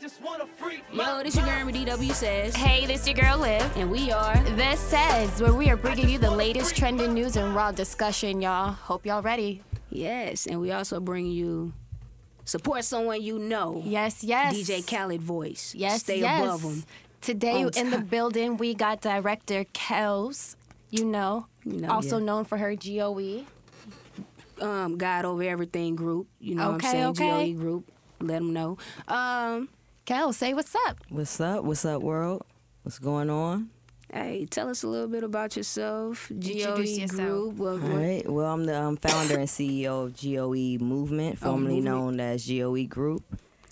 just wanna freak Yo, this your girl DW says. Hey, this your girl Liv. And we are This says where we are bringing you the latest trending news and raw discussion, y'all. Hope y'all ready. Yes, and we also bring you support someone you know. Yes, yes. DJ Khaled voice. Yes, Stay yes. above him. Today On in the building we got director Kelz, you know, You know, also yeah. known for her. GOE. Um, God over everything group. You know Okay, what I'm saying? okay. GOE group. Let them know. Um, Kelz, say what's up. What's up? What's up, world? What's going on? hey, tell us a little bit about yourself. Introduce GOE yourself. group. What, All what- right. Well, I'm the um, founder and CEO of GOE Movement, formerly Oh, Movement. known as GOE Group.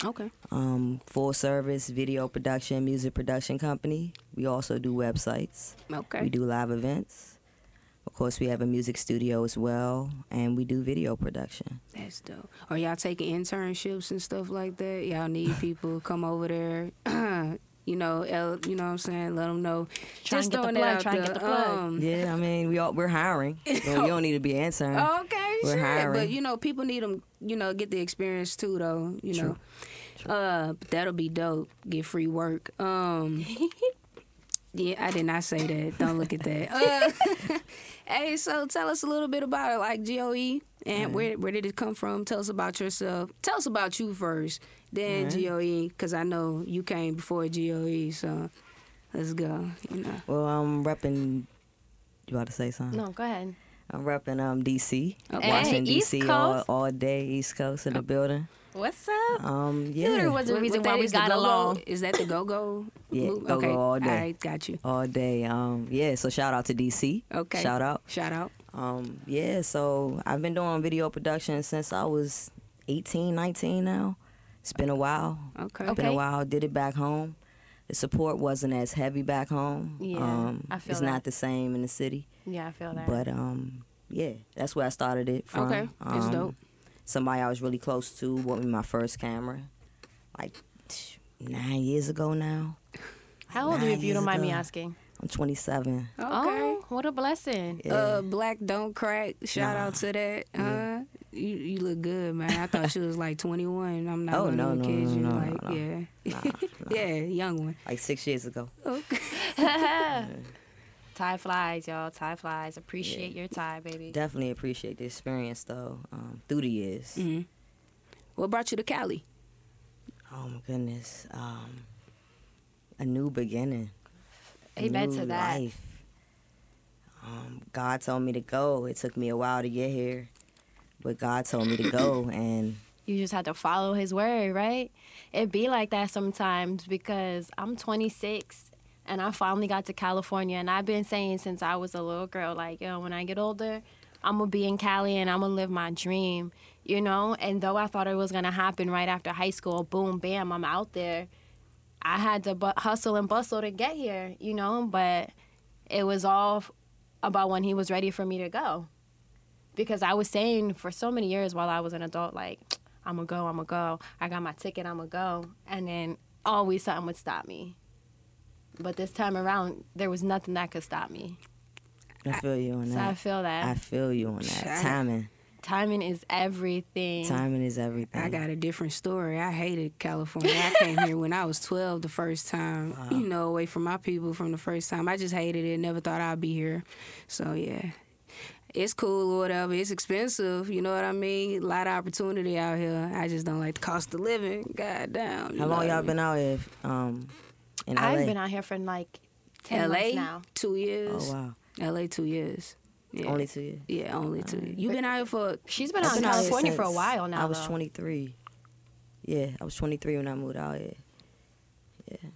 Okay. Um, full service video production, music production company. We also do websites. Okay. We do live events. Of course, we have a music studio as well, and we do video production. That's dope. Are y'all taking internships and stuff like that? Y'all need people to come over there. you know, el- you know what I'm saying? Let them know. Try and Just get the throwing it plug, out try and there. get the plug. Um, Yeah, I mean, we all, we're hiring. So you don't need to be answering. Okay, We're shit. hiring. But you know, people need them. You know, get the experience too, though. You know, uh, but that'll be dope. Get free work. Um, yeah, I did not say that. Don't look at that. Uh, hey, so tell us a little bit about it, like Goe, and where where did it come from? Tell us about yourself. Tell us about you first, then Alright. Goe, because I know you came before Goe. So let's go. You know. Well, I'm repping. You about to say something? No, go ahead. I'm repping um DC, Okay. Washington Hey, DC all, all day, East Coast in the building. What's up? Um, There yeah, was a What- reason what why we is, got along. Is that the go go? Yeah, go-go okay. all day. All right, got you. all day. Um, yeah. So shout out to DC. Okay. Shout out. Shout out. Um, yeah. So I've been doing video production since I was 18, 19 now. It's been a while. Okay. It's been a while. Did it back home. The support wasn't as heavy back home. Yeah, um, I feel it's that. not the same in the city. Yeah, I feel that. But um, yeah, that's where I started it from. Okay, that's Um, dope. Somebody I was really close to bought me my first camera, like nine years ago now. How old are you if you don't years mind me asking? I'm 27. Okay. Oh, what a blessing. Yeah. Uh, black don't crack. Shout Nah. out to that. Uh, you you look good, man. I thought she was like 21. I'm not Oh, gonna no, no, kid no, you. no, no, like, no. yeah, Nah, nah. yeah, young one. like six years ago. Okay. Tie flies, y'all. Tie flies. Appreciate your tie, baby. Definitely appreciate the experience though um, through the years. hmm What brought you to Cali? Oh my goodness, um, a new beginning. a Amen new to that. Life. Um, God told me to go. It took me a while to get here, but God told me to go, and You just had to follow his word, right? It be like that sometimes because I'm 26 and I finally got to California and I've been saying since I was a little girl, like, yo, when I get older, I'm gonna be in Cali and I'm gonna live my dream, you know? And though I thought it was gonna happen right after high school, boom, bam, I'm out there. I had to bu- hustle and bustle to get here, you know, but it was all about when he was ready for me to go. Because I was saying for so many years while I was an adult, like, I'm gonna go, I'm gonna go. I got my ticket, I'm gonna go. And then always something would stop me. But this time around, there was nothing that could stop me. I feel you on that. So I feel that I feel you on I- that. Timing, timing is everything. timing is everything. I got a different story. I hated California. I came here when I was 12 the first time, you know, away from my people from the first time. I just hated it. Never thought I'd be here. So, yeah. It's cool or whatever. It's expensive. You know what I mean? A lot of opportunity out here. I just don't like the cost of living. God damn. How long y'all mean? been out here? Um, in LA. I've been out here for like 10 LA? months now. Two years. Oh wow, LA, two years. Yeah. only two years. Yeah, only two years. You've been out here for. She's been I've out in here California for a while now. I was though. 23. Yeah, I was 23 when I moved out here. Yeah,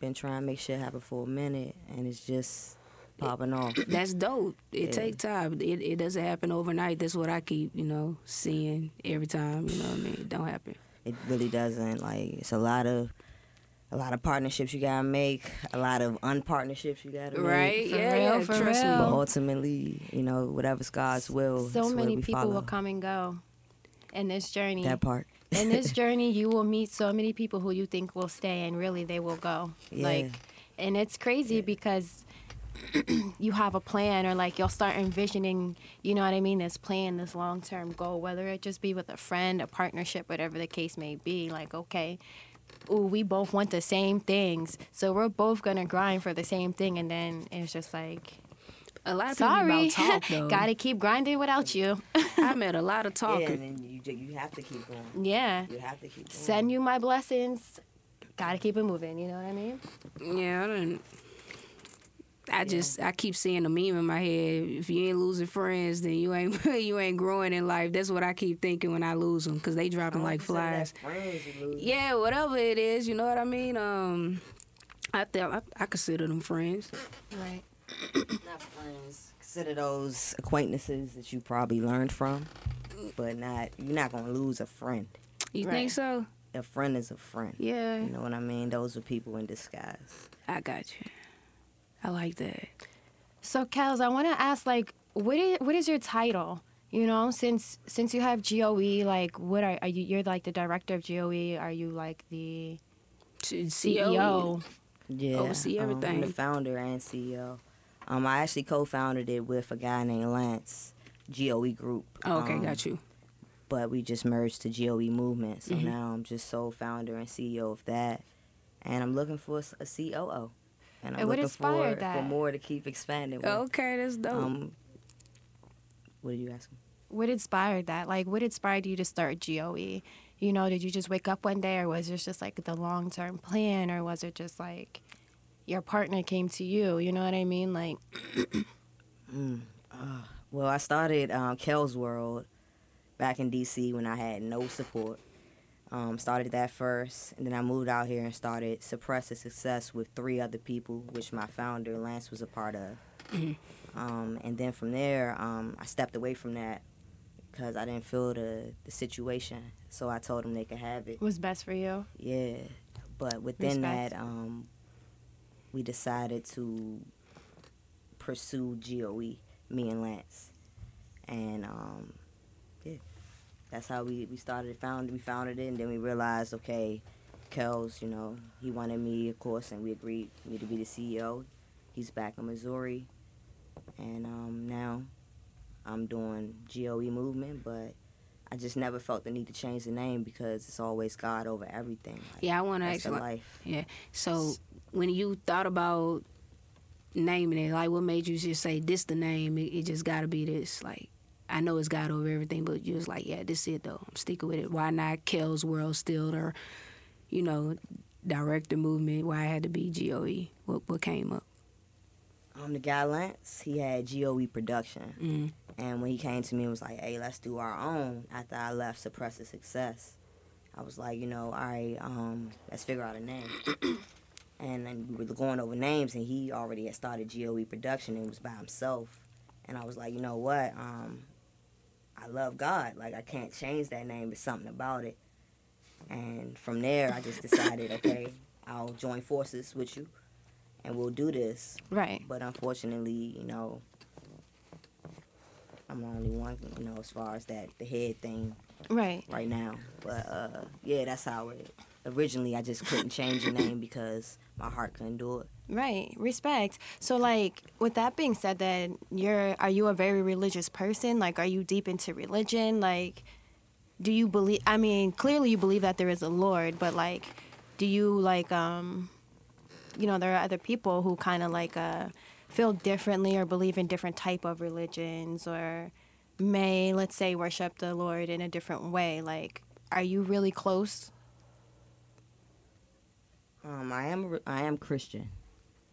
been trying to make shit happen for a minute, and it's just popping off. That's dope. It Yeah. take time. It, it doesn't happen overnight. That's what I keep, you know, seeing every time. You know what I mean? It don't happen. It really doesn't. Like it's a lot of. A lot of partnerships you gotta make, a lot of unpartnerships you gotta make. Right? Yeah, real, yeah, for trust real. But ultimately, you know, whatever's God's will. So is many we people follow. will come and go in this journey. That part. in this journey, you will meet so many people who you think will stay, and really they will go. Yeah. Like, and it's crazy because you have a plan, or like you'll start envisioning, you know what I mean, this plan, this long term goal, whether it just be with a friend, a partnership, whatever the case may be. Like, okay, ooh, we both want the same things, so we're both gonna grind for the same thing, and then it's just like, A lot of sorry, people about talk though. gotta keep grinding without you. I met a lot of Yeah, talking. and then you you have to keep going. yeah, You have to keep going. send you my blessings. Gotta keep it moving. You know what I mean? Yeah, I didn't. I just I keep seeing the meme in my head. If you ain't losing friends, then you ain't you ain't growing in life. That's what I keep thinking when I lose them because they dropping like flies. Yeah, whatever it is, you know what I mean. Um, I th- I, I consider them friends. Right. Not friends. Consider those acquaintances that you probably learned from, but not you're not gonna lose a friend. You Right. think so? A friend is a friend. Yeah, You know what I mean? Those are people in disguise. I got you. I like that. So, Kelz, I want to ask, like, what is what is your title? You know, since since you have GOE, like, what are, are you? You're like the director of GOE. Are you like the CEO. CEO? Yeah, Oversee um, I'm the founder and CEO. Um, I actually co-founded it with a guy named Lance, GOE Group. Oh, okay, Um, got you. But we just merged to GOE Movement, so Mhm. now I'm just sole founder and CEO of that, and I'm looking for a COO, and I'm And looking inspired for, that? for more to keep expanding. With. Okay, that's dope. Um, what are you asking? What inspired that? Like, what inspired you to start GOE? You know, did you just wake up one day, or was this just like the long term plan, or was it just like your partner came to you? You know what I mean? Like, Mm, uh, well, I started um, Kel's World back in DC when I had no support. Um, started that first, and then I moved out here and started Suppress the Success with three other people, which my founder Lance was a part of. Mhm. Um, and then from there, um, I stepped away from that because I didn't feel the the situation. So I told them they could have it. was best for you? Yeah, but within Respect. that, um, we decided to pursue GOE, me and Lance, and um, that's how we, we started. Found we founded it, and then we realized, okay, Kelz, you know, he wanted me, of course, and we agreed me to be the CEO. He's back in Missouri, and um, now I'm doing GOE movement, but. I just never felt the need to change the name because it's always God over everything. Like, yeah, I want to ask you. life. Yeah. So when you thought about naming it, like what made you just say this the name? It, it just got to be this. Like I know it's God over everything, but you was like, yeah, this it though. I'm sticking with it. Why not Kel's World still or, you know, director movement? Why it had to be GOE? What what came up? Um, the guy Lance, he had GOE production, Mm. and when he came to me and was like, "Hey, let's do our own." After I left Suppress the Success, I was like, you know, all right, um, let's figure out a name. and then we were going over names, and he already had started GOE production and was by himself. And I was like, you know what? Um, I love God. Like I can't change that name. There's something about it. And from there, I just decided, okay, I'll join forces with you, and we'll do this. Right. But unfortunately, you know, I'm the only one, you know, as far as that the head thing Right. right now. But uh, yeah, that's how it. Originally, I just couldn't change the name because my heart couldn't do it. Right. Respect. So like with that being said then you're are you a very religious person? Like are you deep into religion? Like do you believe I mean, clearly you believe that there is a Lord, but like do you like um you know, there are other people who kind of like uh feel differently or believe in different type of religions or may let's say worship the Lord in a different way. Like are you really close? Um, I am I am Christian.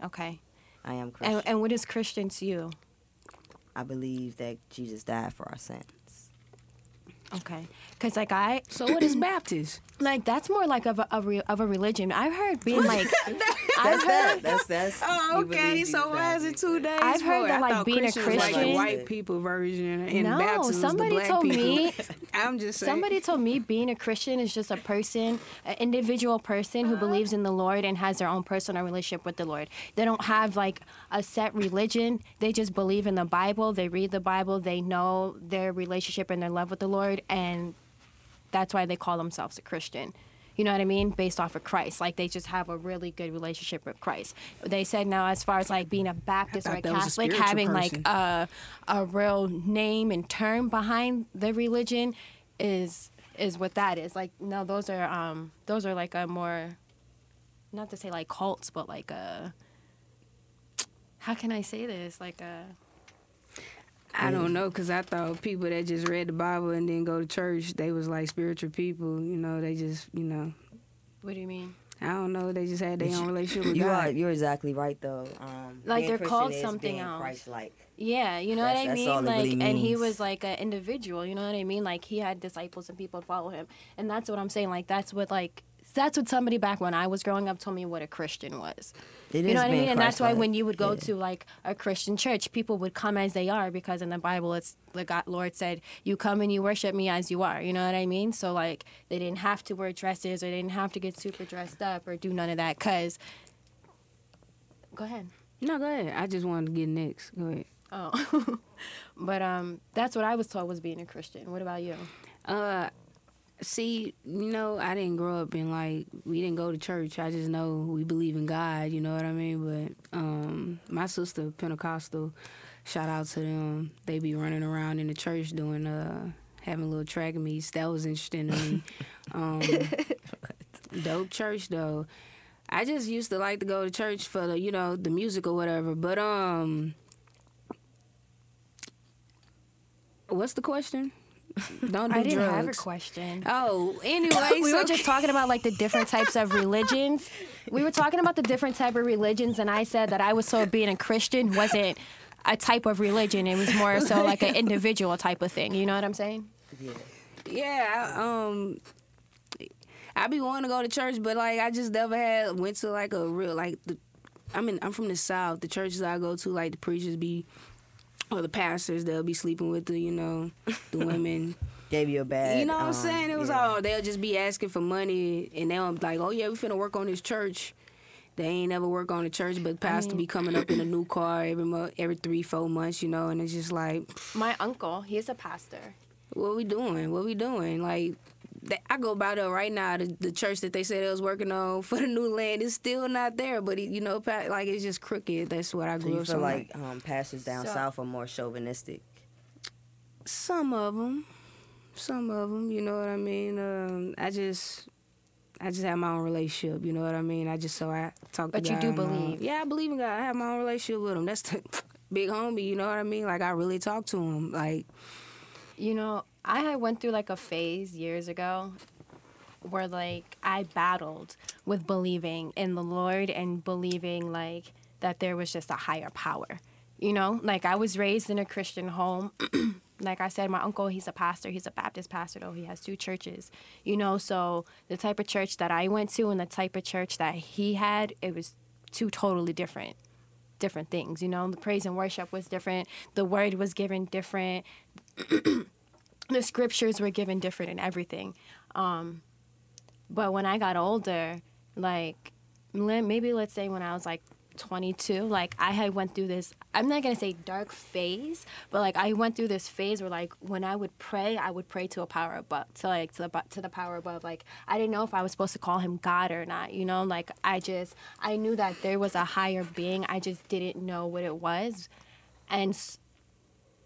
Okay. I am Christian. And and what is Christian to you? I believe that Jesus died for our sins. Okay. Cuz like I So what is Baptist? Like that's more like of a, of, re, of a religion. I've heard being like I've That's that. That's that's. Oh, okay. So why is it two days? I've heard for that, like, thought being a Christian was like Christian- the white people version, and No, Baptist was the somebody black told people. me- I'm just saying. somebody told me being a Christian is just a person, an individual person who uh-huh. believes in the Lord and has their own personal relationship with the Lord. They don't have like a set religion. They just believe in the Bible. They read the Bible. They know their relationship and their love with the Lord, and that's why they call themselves a Christian. You know what I mean? Based off of Christ. Like they just have a really good relationship with Christ. They said now as far as like being a Baptist or a thought that was a Catholic, spiritual having like a a real name and term behind the religion is is what that is. Like no, those are um those are like a more not to say like cults, but like a how can I say this? Like a I don't know, cause I thought people that just read the Bible and then go to church, they was like spiritual people. You know, they just, you know, what do you mean? I don't know. They just had their own relationship with You God. are you're exactly right though. Um, Like, being they're Christian called is something being else. Christ-like. Yeah, you know That's- what I that's all mean? it Like, really and he was like an individual. You know what I mean? Like, he had disciples and people follow him, and that's what I'm saying. Like, that's what like that's what somebody back when I was growing up told me what a Christian was. It you is know what I mean? And that's why when you would go Yeah. to like a Christian church, people would come as they are because in the Bible, it's the God Lord said, "You come and you worship me as you are." You know what I mean? So like, they didn't have to wear dresses or they didn't have to get super dressed up or do none of that. Cause, go ahead. No, go ahead. I just wanted to get next. Go ahead. Oh, but um, that's what I was told was being a Christian. What about you? Uh, see, you know, I didn't grow up in like we didn't go to church. I just know we believe in God. You know what I mean? But um, my sister Pentecostal, shout out to them. They be running around in the church doing uh having little track meets. That was interesting to me. um, dope church though. I just used to like to go to church for the you know the music or whatever. But um, what's the question? Don't do I didn't drugs. have a question. Oh, anyway, we so- were just talking about like the different types of religions. We were talking about the different type of religions, and I said that I was so being a Christian wasn't a type of religion. It was more so like an individual type of thing. You know what I'm saying? Yeah. yeah. I, um, I be wanting to go to church, but like I just never had went to like a real like the. I mean, I'm from the south. The churches I go to, like the preachers be, or the pastors, they'll be sleeping with the you know the women. Gave you a bad. you know what I'm um, saying? It was yeah. all they'll just be asking for money, and they'll be like, "Oh yeah, we finna work on this church." They ain't never work on the church, but the pastor be coming up in a new car every mo- every three four months, you know, and it's just like, My uncle, he's a pastor. what we doing? What we doing? Like, th- I go by there right now. The, the church that they said they was working on for the new land is still not there. But it, you know, like it's just crooked. That's what I So grew you up. feel so like um, pastors down So- south are more chauvinistic. some of them, some of them. You know what I mean? Um, I just. I just have my own relationship, you know what I mean. I just so I talk. But to you God do and all. believe. Yeah, I believe in God. I have my own relationship with him. That's the big homie, you know what I mean. Like I really talk to him. Like You know, I went through like a phase years ago where like I battled with believing in the Lord and believing like that there was just a higher power. You know, like I was raised in a Christian home. like I said, my uncle, he's a pastor. He's a Baptist pastor, though. He has two churches. You know, so the type of church that I went to and the type of church that he had, it was two totally different different things. You know, the praise and worship was different. The word was given different. the scriptures were given different and everything. Um, but when I got older, like maybe let's say when I was like 22, like I had went through this. I'm not gonna say dark phase, but like I went through this phase where like when I would pray, I would pray to a power above, to like to the to the power above. Like I didn't know if I was supposed to call him God or not. You know, like I just I knew that there was a higher being. I just didn't know what it was, and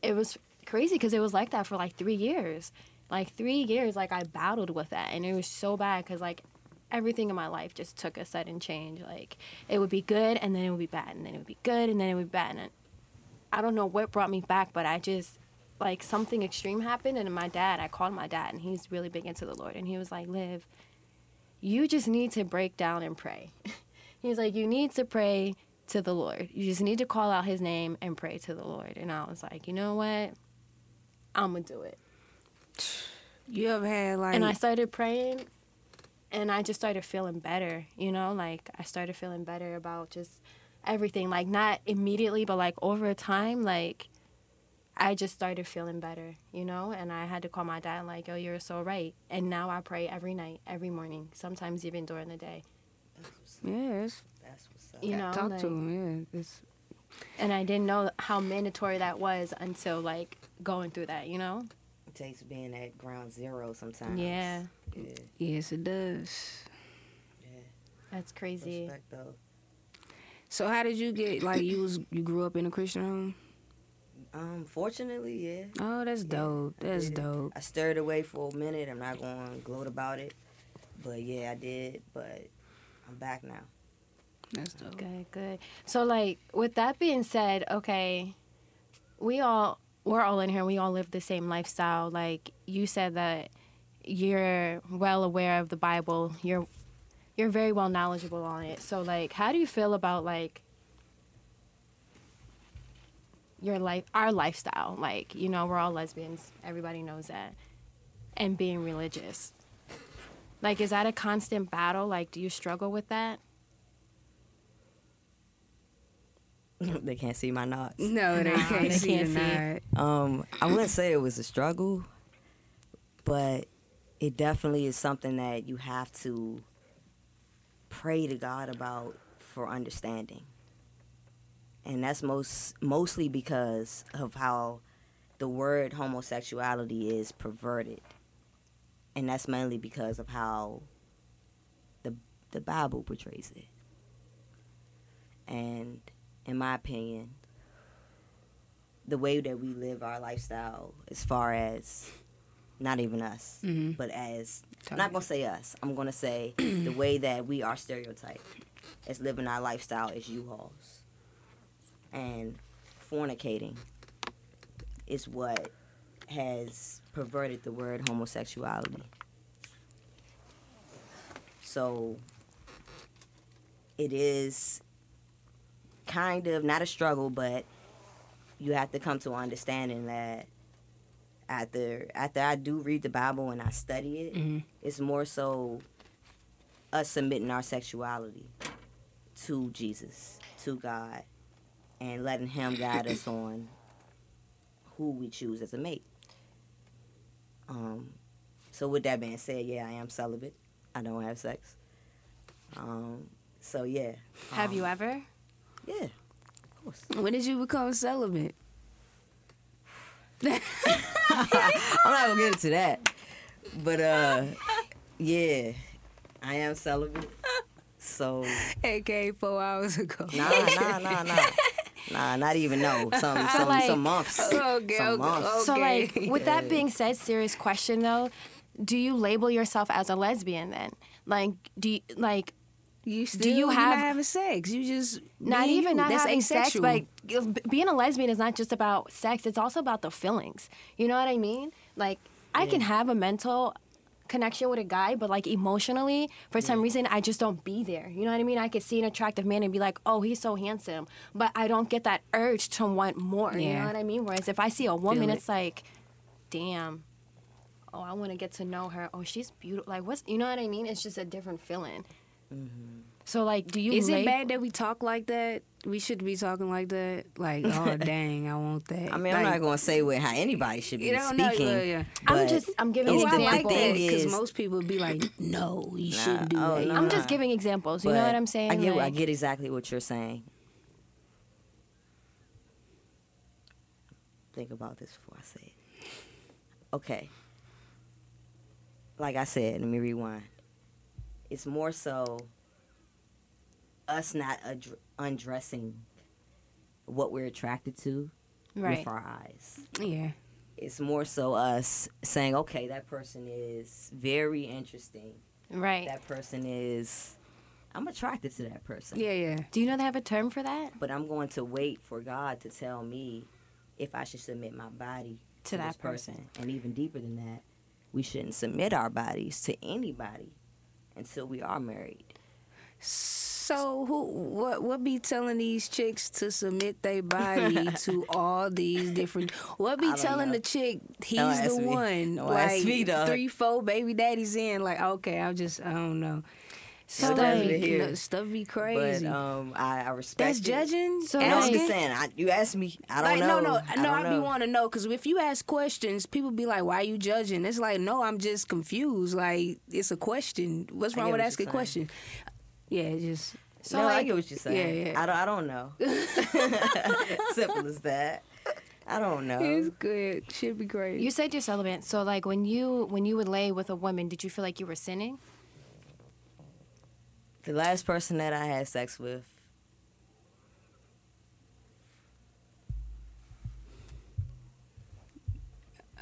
it was crazy because it was like that for like three years. Like three years, like I battled with that, and it was so bad because like everything in my life just took a sudden change. Like it would be good, and then it would be bad, and then it would be good, and then it would be bad. And I don't know what brought me back, but I just like something extreme happened, and my dad, I called my dad, and he's really big into the Lord, and he was like, "Live, you just need to break down and pray." He's like, "You need to pray." To the Lord. You just need to call out his name and pray to the Lord. And I was like, you know what? I'm going to do it. you ever had like and I started praying and I just started feeling better, you know, like I started feeling better about just everything, like not immediately, but like over time, like I just started feeling better, you know, and I had to call my dad like, "Yo, you're so right." And now I pray every night, every morning, sometimes even during the day. yeah, That's what's up. You know, talk like- to him. Yeah, it's And I didn't know how mandatory that was until like going through that, you know? It takes being at ground zero sometimes. Yeah. Yeah. yes, it does. Yeah. That's crazy. Respect though. So how did you get like you was you grew up in a Christian home? Um, fortunately, yeah. Oh, that's dope. That's did. dope. I stirred away for a minute. I'm not going to gloat about it, but yeah, I did. But I'm back now. That's dope. Good, good. So, like, with that being said, okay, we all we're all in here. We all live the same lifestyle. Like you said that you're well aware of the Bible. You're you're very well knowledgeable on it. So, like, how do you feel about like your life, our lifestyle? Like, you know, we're all lesbians. Everybody knows that, and being religious. Like, is that a constant battle? Like, do you struggle with that? they can't see my knots. No, they No, can't they see can't the see Um, I wouldn't say it was a struggle, but it definitely is something that you have to pray to God about for understanding. And that's most mostly because of how the word homosexuality is perverted. And that's mainly because of how the the Bible portrays it. And in my opinion, the way that we live our lifestyle as far as not even us, Mhm. but as I'm not gonna say us. I'm gonna say the way that we are stereotyped as living our lifestyle as U-Hauls. And fornicating is what has perverted the word homosexuality. So it is kind of not a struggle, but you have to come to an understanding that after after I do read the Bible and I study it, Mhm. it's more so us submitting our sexuality to Jesus, to God, and letting Him guide us on who we choose as a mate. Um, so with that being said, yeah, I am celibate. I don't have sex. Um, so yeah. Have um, you ever? Yeah, of course. When did you become celibate? I'm not gonna get into that. But uh yeah. I am celibate. So AK four hours ago. nah nah nah nah. Nah, not even no. Some some like- some months. Okay, some okay, months. So, like, with that being said, serious question though, do you label yourself as a lesbian then? Like, do you, like You still you you're have- having sex? You just not even you. not That's having sex, Like being a lesbian is not just about sex. It's also about the feelings. You know what I mean? Like, I can have a mental connection with a guy, but like emotionally, for some reason, I just don't be there. You know what I mean? I could see an attractive man and be like, oh, he's so handsome, but I don't get that urge to want more. You know what I mean? Whereas if I see a woman, it. it's like, damn. Oh, I want to get to know her. Oh, she's beautiful. Like, what's you know what I mean? It's just a different feeling. Mm-hmm. So, like, do you? Is it bad that we talk like that? We should be talking like that. Like, oh dang, I want that. I mean, I'm not gonna say what how anybody should be You don't know, speaking. yeah, yeah. I'm just- I'm giving Oh, it's I the- the like because most people would be like, "No, you Nah, shouldn't do oh, that." no, I'm nah. just giving examples. You know what I'm saying? I get I get exactly what you're saying. Think about this before I say it. Okay. Like I said, let me rewind. It's more so us not addr- undressing what we're attracted to Right. with our eyes. Yeah, It's more so us saying, okay, that person is very interesting. Right. That person is, I'm attracted to that person. yeah, yeah. Do you know they have a term for that? But I'm going to wait for God to tell me if I should submit my body To to, that this person. And even deeper than that, we shouldn't submit our bodies to anybody until we are married. So who what what be telling these chicks to submit their body to all these different what be telling know. the chick he's the me. one Don't like me, three four baby daddies in like okay I'm just I don't know So, stuff, like- be, Here. you stuff be crazy But um, I, I respect that's it. judging So, And I'm like- just saying, I, you asked me, I don't like know. no no I no I be know. want to know because if you ask questions people be like why are you judging it's like no I'm just confused like it's a question what's wrong with what asking you're a question yeah it just So, no, I get what you're saying. Yeah, yeah. I don't. I don't know. Simple as that. I don't know. it's good should be great You said you're celibate. So, like, when you when you would lay with a woman, did you feel like you were sinning? The last person that I had sex with,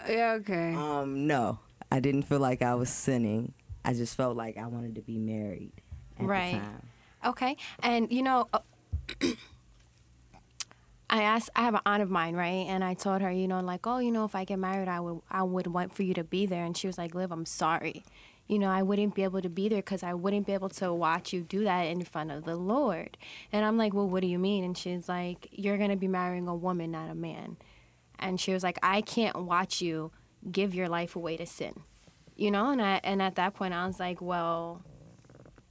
Yeah, okay. Um, no, I didn't feel like I was sinning. I just felt like I wanted to be married at Right. the time. Okay, and you know, uh, I asked. I have an aunt of mine, right? And I told her, you know, like, oh, you know, if I get married, I would, I would want for you to be there. And she was like, Liv, I'm sorry. You know, I wouldn't be able to be there because I wouldn't be able to watch you do that in front of the Lord. And I'm like, well, what do you mean? And she's like, you're gonna be marrying a woman, not a man. And she was like, I can't watch you give your life away to sin. You know, and I and at that point I was like, well,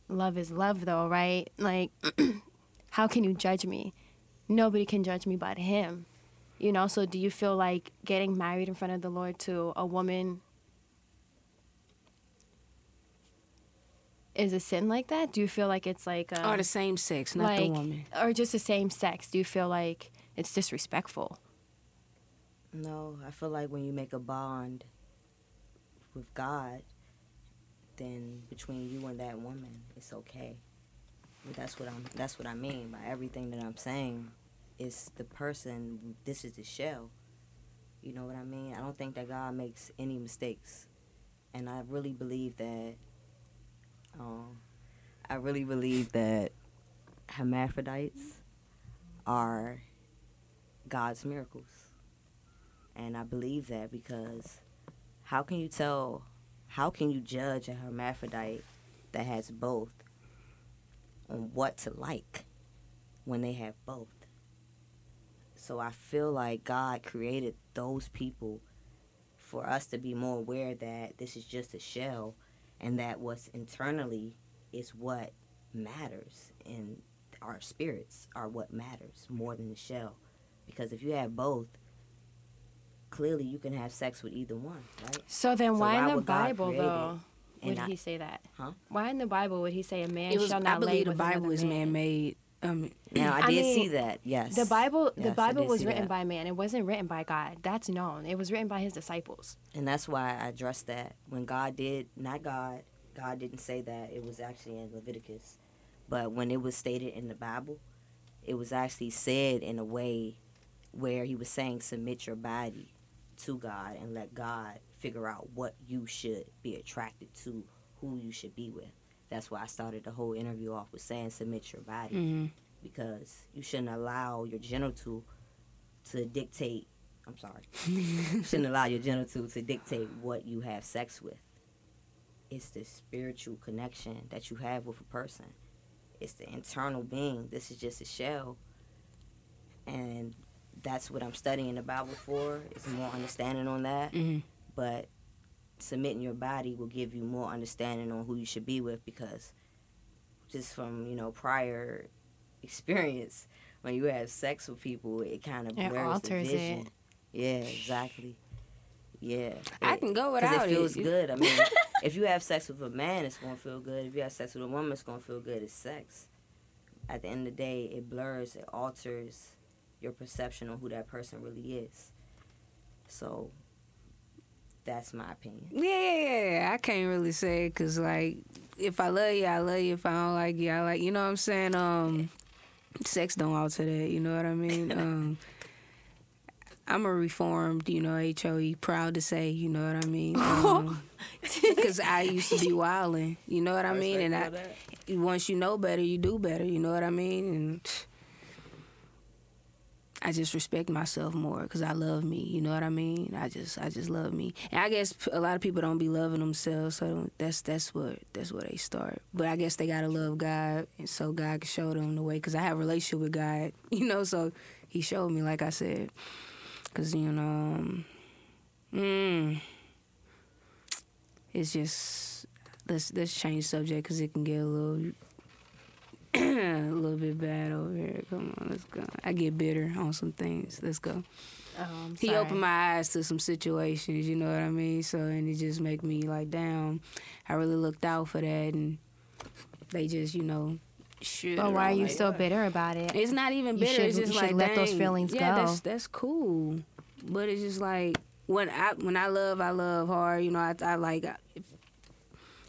love is love though, right? Like how can you judge me? Nobody can judge me but him. You know, so do you feel like getting married in front of the Lord to a woman is a sin like that? Do you feel like it's like um, or the same sex, not like the woman. or just the same sex? Do you feel like it's disrespectful? No, I feel like when you make a bond with God, then between you and that woman, it's okay. But that's what I'm. That's what I mean by everything that I'm saying. Is the person. This is the shell. You know what I mean? I don't think that God makes any mistakes, and I really believe that. Um, I really believe that hermaphrodites are God's miracles. And I believe that because how can you tell, how can you judge a hermaphrodite that has both on what to like when they have both? So I feel like God created those people for us to be more aware that this is just a shell and that what's internally is what matters and our spirits are what matters more than the shell. Because if you have both, clearly you can have sex with either one, right? So then So why, why in the Bible create it though would and not- he say that? Huh? Why in the Bible would he say a man It was, shall I not lay believe the with Bible is man? Um, Now I I did mean, see that. Yes. The Bible, the Yes, I Bible was written that. by man. It wasn't written by God. That's known. It was written by his disciples. and that's why I addressed that when God did not God. God didn't say that. It was actually in Leviticus, but when it was stated in the Bible, it was actually said in a way where He was saying, "Submit your body to God and let God figure out what you should be attracted to, who you should be with." That's why I started the whole interview off with saying, "Submit your body." mhm. because you shouldn't allow your genital to dictate. I'm sorry. shouldn't allow your genital to dictate what you have sex with. It's the spiritual connection that you have with a person. It's the internal being. This is just a shell. And that's what I'm studying the Bible for, is more understanding on that. Mhm. But submitting your body will give you more understanding on who you should be with because just from, you know, prior experience, when you have sex with people, it kind of It blurs alters the it. vision. Yeah, exactly. Yeah. I It- can go without it It feels it. good. I mean, if you have sex with a man, it's gonna feel good. If you have sex with a woman, it's gonna feel good. It's sex. At the end of the day, it blurs, it alters your perception on who that person really is. So, that's my opinion. Yeah, yeah, yeah. I can't really say it because, like, if I love you, I love you. If I don't like you, I like. You know what I'm saying? Um, sex don't alter that. You know what I mean? Um, I'm a reformed, you know, HOE. Proud to say, you know what I mean? Because I used to be wilding. You know what I mean? And I, once you know better, you do better. You know what I mean? And I just respect myself more because I love me. You know what I mean? I just, I just love me. And I guess a lot of people don't be loving themselves, so that's that's what that's where they start. But I guess they gotta love God, and so God can show them the way. Because I have a relationship with God, you know. So He showed me, like I said, because you know, um, mm, it's just let's let's change subject because it can get a little a little bit bad over here. Come on, let's go. I get bitter on some things. Let's go. Um, He opened my eyes to some situations, you know what I mean? So and it just make me like, damn, I really looked out for that and they just, you know, shit. But why are you like- still bitter about it? It's not even bitter. It's just you like should let those feelings yeah, go. that's that's cool. But it's just like when I when I love, I love hard. You know, I, I like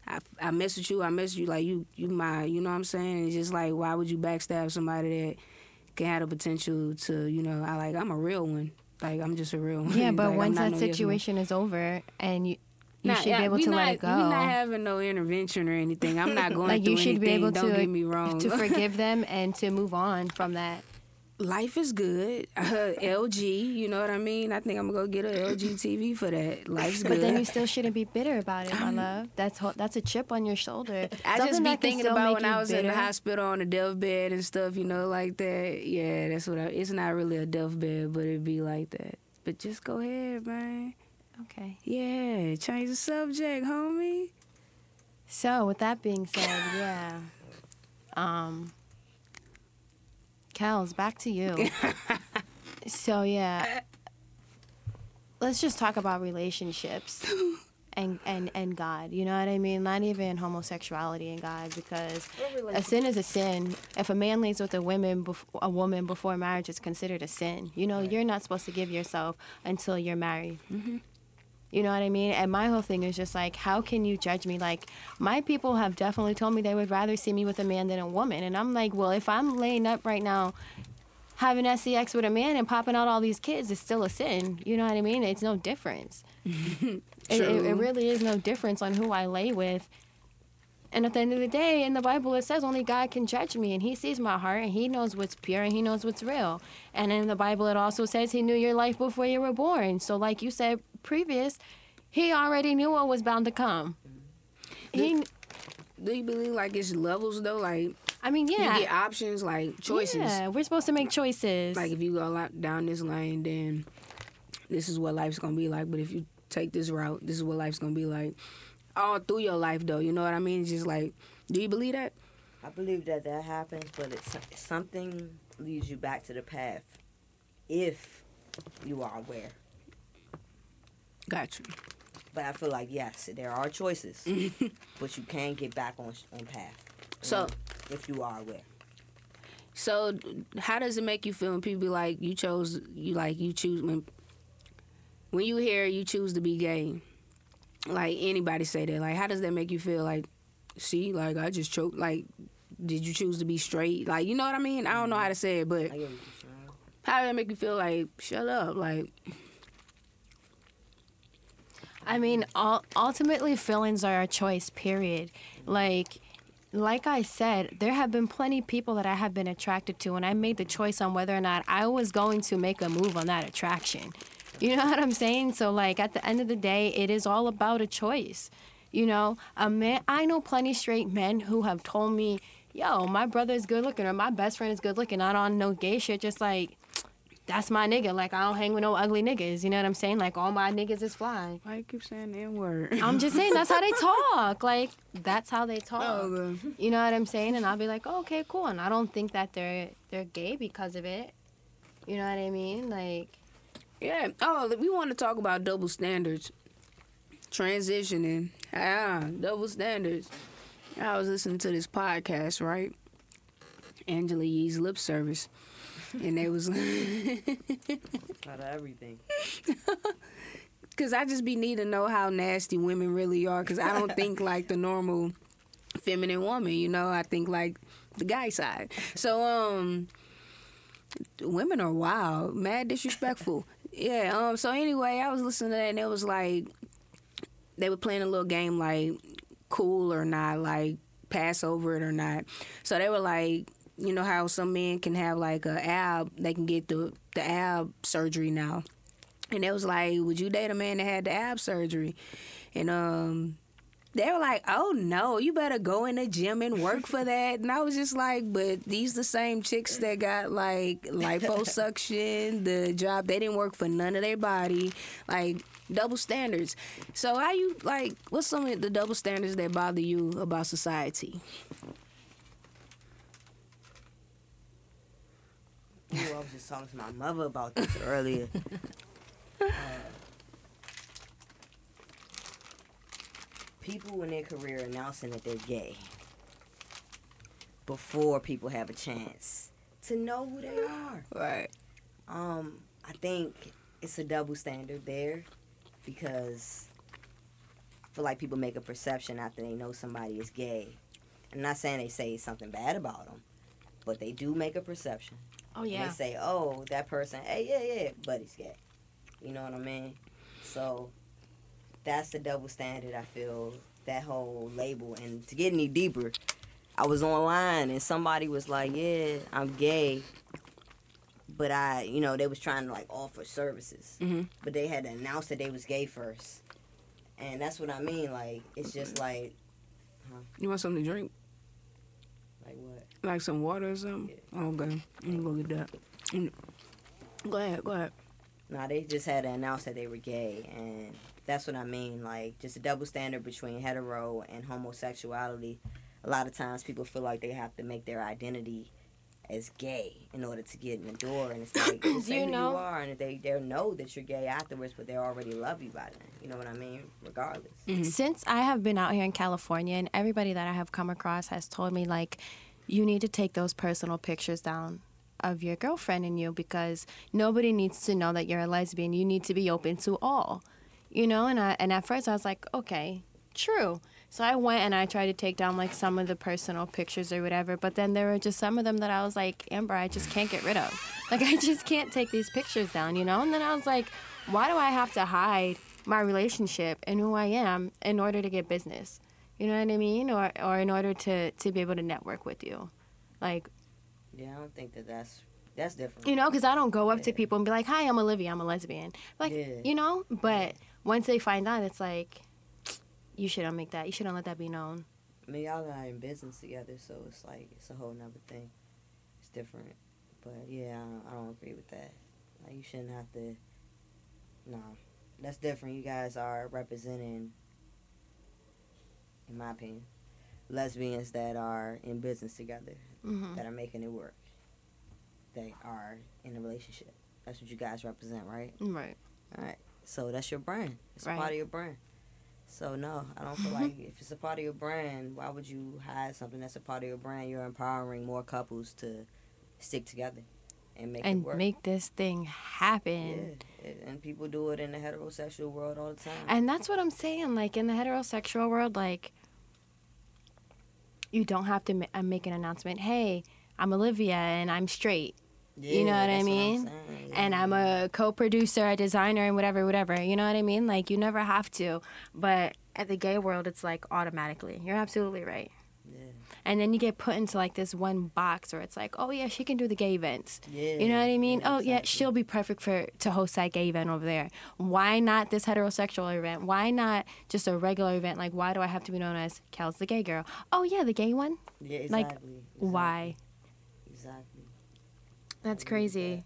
I I mess with you, I mess with you like you you my. You know what I'm saying? It's just like why would you backstab somebody that can have the potential to you know? I like I'm a real one. Like I'm just a real. One. Yeah, but like, once that no situation is over and you you Nah, should be able to not, let it go. We're not having no intervention or anything. I'm not going like you should be able Don't to get me wrong. to forgive them and to move on from that. Life is good. Uh, LG, you know what I mean. I think I'm gonna go get a LG TV for that. Life's good. But then you still shouldn't be bitter about it, my love. That's ho- that's a chip on your shoulder. I Something just be thinking about when I was in the hospital on the deathbed and stuff, you know, like that. Yeah, that's what I. It's not really a deathbed, but it'd be like that. But just go ahead, man. Okay. Yeah, change the subject, homie. So with that being said, yeah. Um Kelz, back to you. so yeah. Let's just talk about relationships and, and, and God. You know what I mean? Not even homosexuality and God because a sin is a sin. If a man lays with a woman bef- a woman before marriage it's considered a sin. You know, you're not supposed to give yourself until you're married. You know what I mean? And my whole thing is just like, how can you judge me? Like, my people have definitely told me they would rather see me with a man than a woman. And I'm like, well, if I'm laying up right now having sex with a man and popping out all these kids, it's still a sin. You know what I mean? It's no difference. It, it, it really is no difference on who I lay with. And at the end of the day, in the Bible, it says only God can judge me, and He sees my heart, and He knows what's pure, and He knows what's real. And in the Bible, it also says He knew your life before you were born. So, like you said previous, He already knew what was bound to come. He, Do you believe like it's levels though? Like I mean, yeah, you get options, like choices. Yeah, we're supposed to make choices. Like if you go lot down this lane, then this is what life's gonna be like. But if you take this route, this is what life's gonna be like. All through your life, though, you know what I mean? It's just like, do you believe that? I believe that that happens, but it's something leads you back to the path if you are aware. Got you. But I feel like yes, there are choices, but you can get back on on path. So, if you are aware, so how does it make you feel when people be like you chose you like you choose when when you hear you choose to be gay? Like anybody say that? Like how does that make you feel? Like, see, like I just choked. Like, did you choose to be straight? Like, you know what I mean? I don't know mm-hmm. how to say it, but I get what you're saying. how does that make you feel? Like, shut up. Like, I mean, ultimately, feelings are a choice. Period. Like, like I said, there have been plenty of people that I have been attracted to, and I made the choice on whether or not I was going to make a move on that attraction. You know what I'm saying? So, like, at the end of the day, it is all about a choice. You know, a man. I know plenty straight men who have told me, "Yo, my brother is good looking, or my best friend is good looking." I don't on no gay shit. Just like, that's my nigga. Like, I don't hang with no ugly niggas. You know what I'm saying? Like, all my niggas is fly. why you keep saying the N word? I'm just saying that's how they talk. Like that's how they talk. Oh, You know what I'm saying? And I'll be like, oh, okay, cool. And I don't think that they're they're gay because of it. You know what I mean? Like Yeah. Oh, we want to talk about double standards. Transitioning. Ah, double standards. I was listening to this podcast, right? Angela Yee's lip service. And they was Out of everything. Cause I just be need to know how nasty women really are. Cause I don't think like the normal feminine woman. You know, I think like the guy side. So um, women are wild, mad disrespectful. yeah. Um. So anyway, I was listening to that, and it was like they were playing a little game like cool or not, like pass over it or not. So they were like. You know how some men can have like a ab, they can get the the ab surgery now. And it was like, would you date a man that had the ab surgery? And um, they were like, oh no, you better go in the gym and work for that. And I was just like, but these the same chicks that got like liposuction, the job they didn't work for none of their body, like double standards. So how you like? What's some of the double standards that bother you about society? I was just talking to my mother about this earlier. Uh, people in their career announcing that they're gay before people have a chance to know who they are. Right. Um, I think it's a double standard there because I feel like people make a perception after they know somebody is gay. I'm not saying they say something bad about them, but they do make a perception. Oh And They say, "Oh, that person, hey, yeah, yeah, buddy's gay." You know what I mean? So that's the double standard. I feel that whole label. And to get any deeper, I was online and somebody was like, "Yeah, I'm gay." But I, you know, they was trying to like offer services, hmm but they had to announce that they was gay first, and that's what I mean. Like, it's just like, You want something to drink? Like some water or something? Oh, okay. Let me go get that. Mm. Go ahead, go ahead. Nah, they just had to announce that they were gay, and that's what I mean. Like, just a double standard between hetero and homosexuality. A lot of times, people feel like they have to make their identity as gay in order to get in the door, and it's like just say You who know- you are, and if they they know that you're gay afterwards, but they already love you by then. You know what I mean? Regardless. Mhm. Since I have been out here in California and everybody that I have come across has told me like you need to take those personal pictures down of your girlfriend and you because nobody needs to know that you're a lesbian. You need to be open to all. You know, and I and at first I was like, okay, true. So I went and I tried to take down like some of the personal pictures or whatever, but then there were just some of them that I was like, Amber, I just can't get rid of. Like I just can't take these pictures down, you know? And then I was like, why do I have to hide my relationship and who I am in order to get business? You know what I mean? Or or in order to to be able to network with you. Like, Yeah, I don't think that that's that's different. you know, because I don't go up to people and be like, "Hi, I'm Olivia. I'm a lesbian." Like, Yeah. you know. But once they find out, it's like, you shouldn't make that. You shouldn't let that be known. I mean, y'all are in business together, so it's like it's a whole nother thing. It's different, but yeah, I don't, I don't agree with that. Like, you shouldn't have to. No, that's different. You guys are representing, in my opinion, lesbians that are in business together, hmm that are making it work. They are in a relationship. That's what you guys represent, right? Right. All right. So that's your brand. It's Right. a part of your brand. So no, I don't feel like if it's a part of your brand, why would you hide something that's a part of your brand? You're empowering more couples to stick together and make And it work. make this thing happen. it- and people do it in the heterosexual world all the time. And that's what I'm saying. Like in the heterosexual world, like you don't have to ma- uh, make an announcement. Hey, I'm Olivia and I'm straight. Yeah, you know what I that's I'm mean? and. I'm a co-producer, a designer, and whatever, whatever. You know what I mean? Like you never have to, but at the gay world, it's like automatically. You're absolutely right. Yeah. And then you get put into like this one box where it's like, oh yeah, she can do the gay events. Yeah. You know what I mean? oh yeah, she'll be perfect for to host that gay event over there. Why not this heterosexual event? Why not just a regular event? Like why do I have to be known as Kelz the gay girl? Oh yeah, the gay one. Yeah, exactly. like, exactly. Why? Exactly. That's I agree with crazy.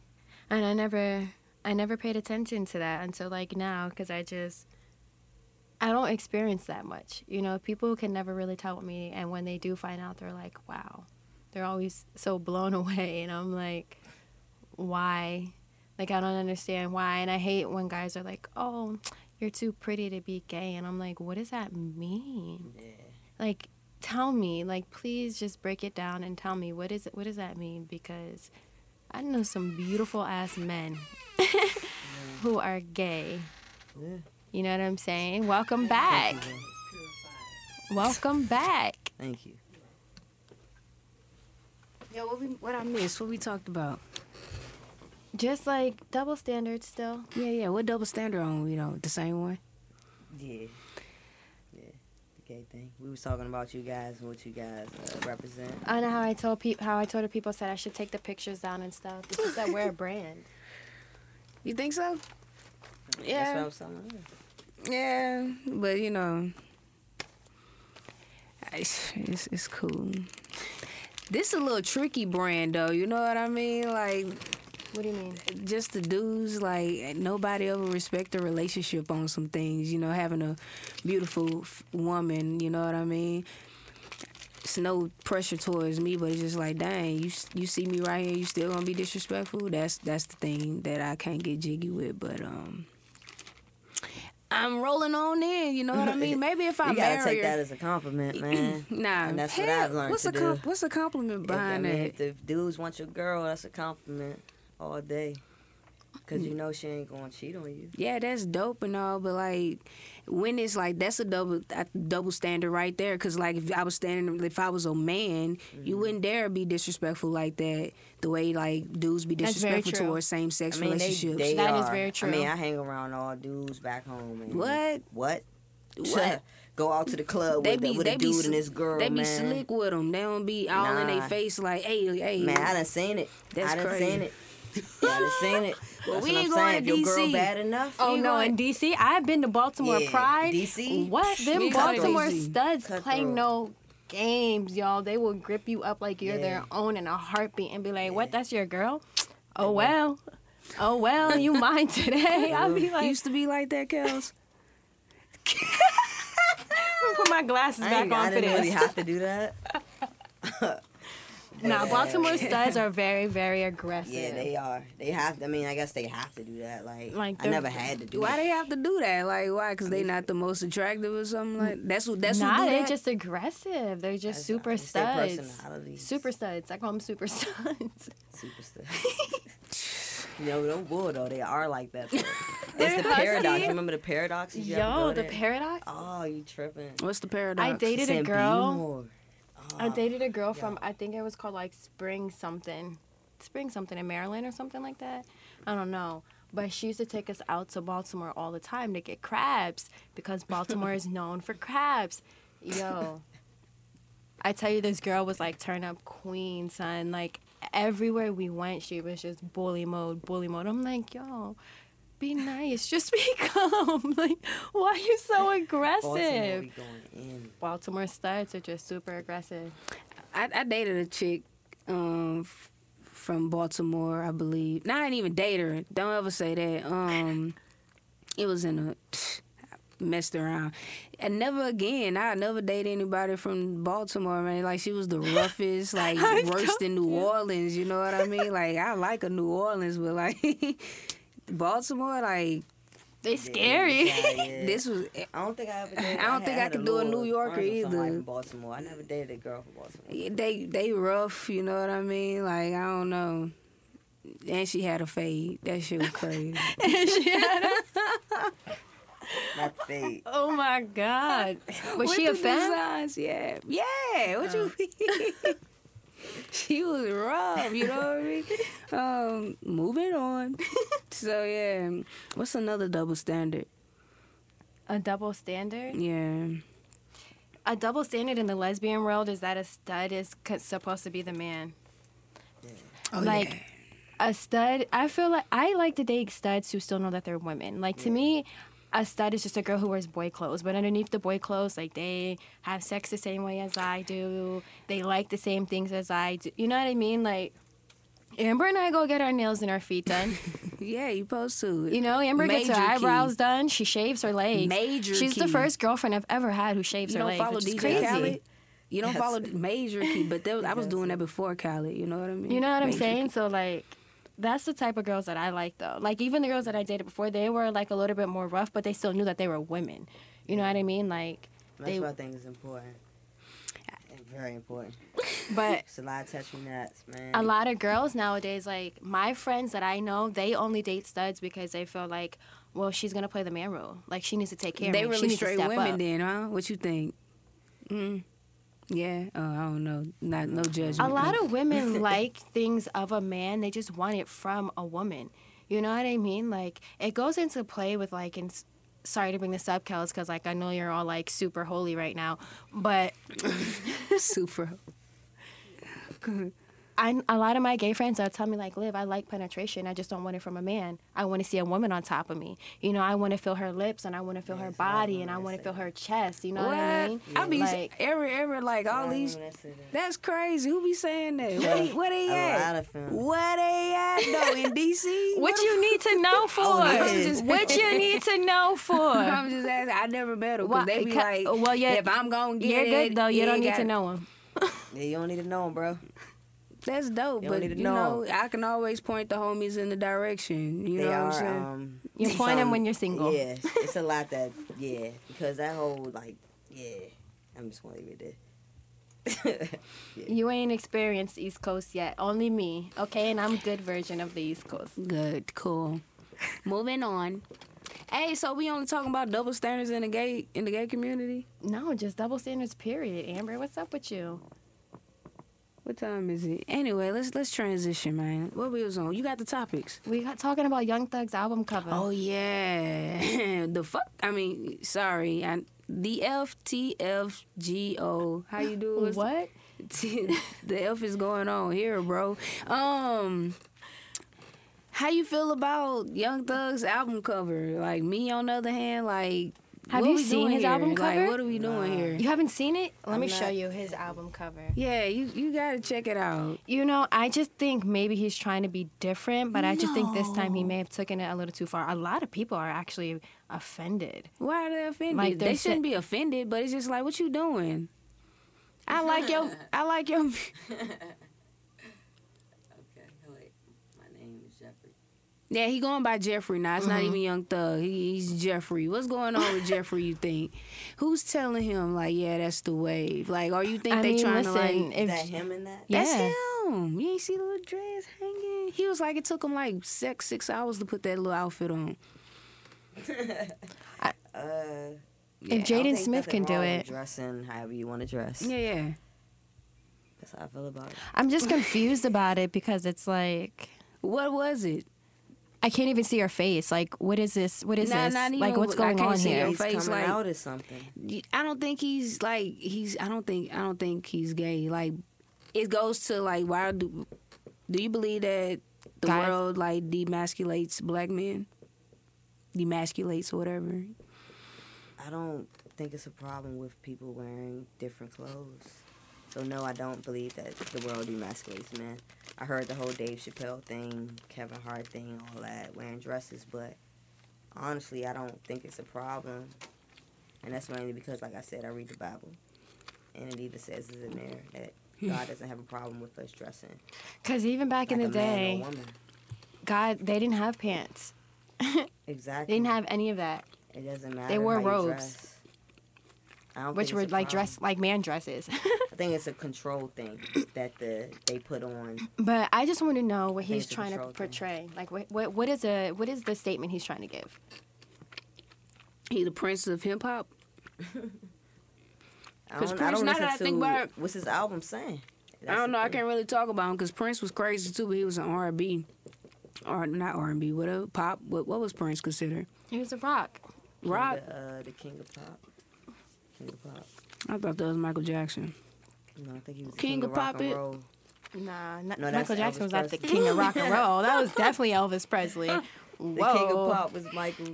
And I never I never paid attention to that until like now cuz I just I don't experience that much. You know, people can never really tell me and when they do find out they're like, "Wow." They're always so blown away and I'm like, "Why?" Like I don't understand why and I hate when guys are like, "Oh, you're too pretty to be gay." And I'm like, "What does that mean?" Yeah. like tell me like please just break it down and tell me what is it what does that mean because i know some beautiful ass men who are gay Yeah. You know what i'm saying welcome back you. welcome back Thank you. Yeah, what we what I missed? What we talked about? just like double standards still Yeah, yeah. What double standard on? You know, the same one. Yeah. Yeah. The gay thing. We was talking about you guys and what you guys uh, represent. i know how i told people how i told the people said i should take the pictures down and stuff because that we're a brand You think so? Yeah. That's Yeah. what I was telling her. Yeah, but you know, it's, it's it's cool. This is a little tricky brand though. You know what I mean? Like what do you mean just the dudes. Like nobody ever respect a relationship on some things. You know, having a beautiful f- woman. You know what I mean? It's no pressure towards me, but it's just like, dang, you you see me right here, you still gonna be disrespectful. That's that's the thing that I can't get jiggy with. But um, I'm rolling on in. You know what I mean? Maybe if I you gotta marry take her, that as a compliment, man. nah, And that's what I've learned what's to a do. what's a compliment If, I behind mean, that? if the dudes want your girl, that's a compliment all day. Cause you know she ain't gonna cheat on you. Yeah, that's dope and all, but like when it's like that's a double a double standard right there. Cause like if I was standing, if I was a man, you Mm-hmm. wouldn't dare be disrespectful like that. The way like dudes be disrespectful towards same sex I mean, relationships. they That are. is very true. I mean, I hang around all dudes back home. And What? What? What? Go out to the club they with, be with they a dude sl- and this girl, They be man. slick with them. They don't be all in their face like, hey, hey. Man, I done seen it. That's I done crazy. seen it. Yeah, I done seen it. Well, That's we what ain't I'm going saying. to If your girl DC. bad enough, Oh no, going- in DC, I've been to Baltimore Yeah, Pride. DC? What? Them We ain't going to Baltimore DC. studs Cutthroat. play no games, y'all. They will grip you up like you're Yeah. their own in a heartbeat and be like, "What? That's your girl? Oh well, oh well, you mine today." I'll be like, used to be like that, Kelz. Let me put my glasses I, back on for didn't this. really have to do that. Nah, Yeah. Baltimore studs are very, very aggressive. Yeah, they are. They have. To, I mean, I guess they have to do that. Like, Like, I never had to do Why it. they have to do that? Like, why? Because they not the most attractive or something like. That's what. That's nah, what do they're that? just aggressive. They're just That's- super it's their studs. personalities. Super studs. I call them super studs. Super stuff. no, no bull though. They are like that. It's the paradox. You remember the paradox? Did you Yo, the there? paradox. Oh, you tripping? What's the paradox? I dated She a said, "Be girl. More." I Oh, dated a girl yeah. from I think it was called like Spring something, Spring something in Maryland or something like that. I don't know. But she used to take us out to Baltimore all the time to get crabs because Baltimore is known for crabs. Yo, I tell you, this girl was like turn up queen, son. Like everywhere we went, she was just bully mode, bully mode. I'm like, yo. Be nice, just be calm. Like, why are you so aggressive? in. Baltimore studs are just super aggressive. I, I dated a chick um, f- from Baltimore, I believe. No, I didn't even date her. Don't ever say that. Um, it was in a messed around. And never again. I never dated anybody from Baltimore, man. Like she was the roughest, like I worse than New Orleans. You know what I mean? Like I like a New Orleans, but like Baltimore, like They Yeah, scary. yeah, yeah. this was. I don't think I ever dated. I don't had- think I had could do a New Yorker friend or something either. Like Baltimore. I never dated a girl from Baltimore. They they rough, you know what I mean? Like I don't know. And she had a fade. That shit was crazy. And she had a- Not fake. oh my god! Was With she a the fan? designs, Yeah, yeah. What you uh-huh. mean? she was rough. You know what I mean? Um, moving on. so yeah, what's another double standard? A double standard? Yeah, A double standard in the lesbian world is that a stud is c- supposed to be the man. oh, Like, yeah. A stud. I feel like I like to date studs who still know that they're women. Like to me. A stud is just a girl who wears boy clothes, but underneath the boy clothes, like they have sex the same way as I do. They like the same things as I do. You know what I mean? Like, Amber and I go get our nails and our feet done. yeah, you supposed to. You know, Amber gets her Major key. eyebrows done. She shaves her legs. Major She's the first girlfriend I've ever had who shaves You her don't legs. follow which is DJ crazy. Khaled. You don't Yes. follow Major Key, but there, I was doing that before Khaled. You know what I mean? You know what I'm Major saying? Key. So like, that's the type of girls that I like though. Like even the girls that I dated before, they were like a little bit more rough, but they still knew that they were women. You know what I mean? Like, That's They- what I think is important. And very important. but It's a lot of touchy nuts, man. a lot of girls nowadays, like my friends that I know, they only date studs because they feel like, well, she's gonna play the man role. Like she needs to take care They of me. she really needs straight women up. then, huh? What you think? Mm. Yeah. Oh, I don't know. Not no judgment. A lot of women like things of a man. They just want it from a woman. You know what I mean? Like it goes into play with like and sorry to bring this up, Kelz, because like I know you're all like super holy right now, but super. I a lot of my gay friends they'll tell me like, Liv, I like penetration. I just don't want it from a man. I want to see a woman on top of me. You know, I want to feel her lips and I want to feel her Yes, a lot of body and I want to feel her chest. You know what? what I mean? I be Like- every every like all Why these. that? That's crazy. Who be saying that? Where they, where they A at? lot of them. Where they at though? In DC? What you need to know oh, for? Oh, what you need to know for? I'm just asking. I never met them Well, because they be ca- like, well, yeah, if I'm gonna get You're it, good though. You it don't need to know him. Yeah, you don't need to know them, bro. That's dope, You but you know. know, I can always point the homies in the direction. You they know are. I'm saying? Um, You point them when you're single. Yeah, it's a lot that. Yeah, because that whole like, yeah. I'm just gonna leave it there. You ain't experienced East Coast yet. Only me. Okay, and I'm good version of the East Coast. Good, cool. Moving on. Hey, so we only talking about double standards in the gay in the gay community? No, just double standards. Period. Amber, what's up with you? What time is it? Anyway, let's let's transition, man. What we was on? You got the topics. We got talking about Young Thug's album cover. Oh yeah, the fuck. I mean, sorry, I, the F T F G O. How you doing? what? the F is going on here, bro. Um, how you feel about Young Thug's album cover? Like me, on the other hand, like. Have what you seen his here? album cover? Like, what are we doing Nah. here? You haven't seen it? Let I'm me show you his album cover. Yeah, you you gotta check it out. You know, I just think maybe he's trying to be different, but I just think this time he may have taken it a little too far. A lot of people are actually offended. Why are they offended? Like, they shouldn't be offended, but it's just like, what you doing? I like your, I like your. Okay, wait. My name is Jeffrey. Yeah, he going by Jeffrey now. It's not Mhm. even Young Thug. He, he's Jeffrey. What's going on with Jeffrey? You think? Who's telling him like, yeah, that's the wave? Like, or you think I they mean, trying listen, to like? Is if that him in that? Yeah. That's him. You ain't see the little dress hanging. He was like, it took him like six six hours to put that little outfit on. Uh, Yeah. if I Jaden Smith can do it, Dressing however you want to dress. Yeah, yeah. That's how I feel about it. I'm just confused about it because it's like What was it? I can't even see her face. Like, what is this? What is Nah, this? not like, even- what's I going can't on see here? her He's face, coming like- out as something. I don't think he's like he's. I don't think. I don't think he's gay. Like, it goes to like, why do do you believe that the Guys- world like demasculates black men? Demasculates or whatever. I don't think it's a problem with people wearing different clothes. So no, I don't believe that the world demasculates men. I heard the whole Dave Chappelle thing, Kevin Hart thing, all that, wearing dresses, but honestly, I don't think it's a problem. And that's mainly because, like I said, I read the Bible, and it even says in there that God doesn't have a problem with us dressing Because even back in the a man or day. God, they didn't have pants. Exactly. They didn't have any of that, It doesn't matter. They wore robes. Dress. I don't which were like dress like man dresses. I think it's a control thing that the they put on. but I just want to know what he's trying to control thing. portray. Like, what, what what is a what is the statement he's trying to give? He the prince of hip hop. I 'Cause don't, I Prince, don't now that I to think about it- what's his album saying. I don't the know. I can't really talk about him because Prince was crazy too, but he was an R and B, or not R and B, whatever pop. What what was Prince considered? He was a rock. King Rock. of- uh, the king of pop. King of pop. I thought that was Michael Jackson. No, I think he was the King king, of of rock Pop and it? roll. Nah, not, No, Michael Jackson Elvis was not the king of rock and roll. That was definitely Elvis Presley. The king of pop was Michael.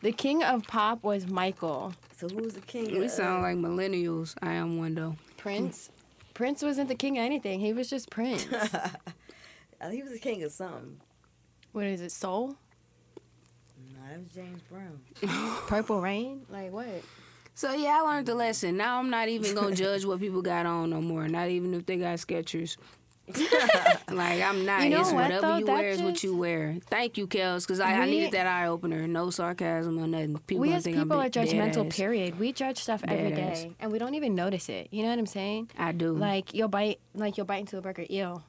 The king of pop was Michael. So who was the king? We of, sound like millennials. I am one though. Prince. Prince wasn't the king of anything. He was just Prince. uh, he was the king of something. what is it? Soul? No, that was James Brown. Purple Rain? Like what? So yeah, I learned the lesson. Now I'm not even gonna judge what people got on no more. Not even if they got Skechers. like I'm not. You know it's what, whatever though? you That wear is what you wear. Thank you, Kelz, because I, I needed that eye opener. No sarcasm or nothing. People we as think people I'm are judgmental, ass. period. We judge stuff every Dead day ass. and we don't even notice it. You know what I'm saying? I do. Like you'll bite like you'll bite into a burger, ew.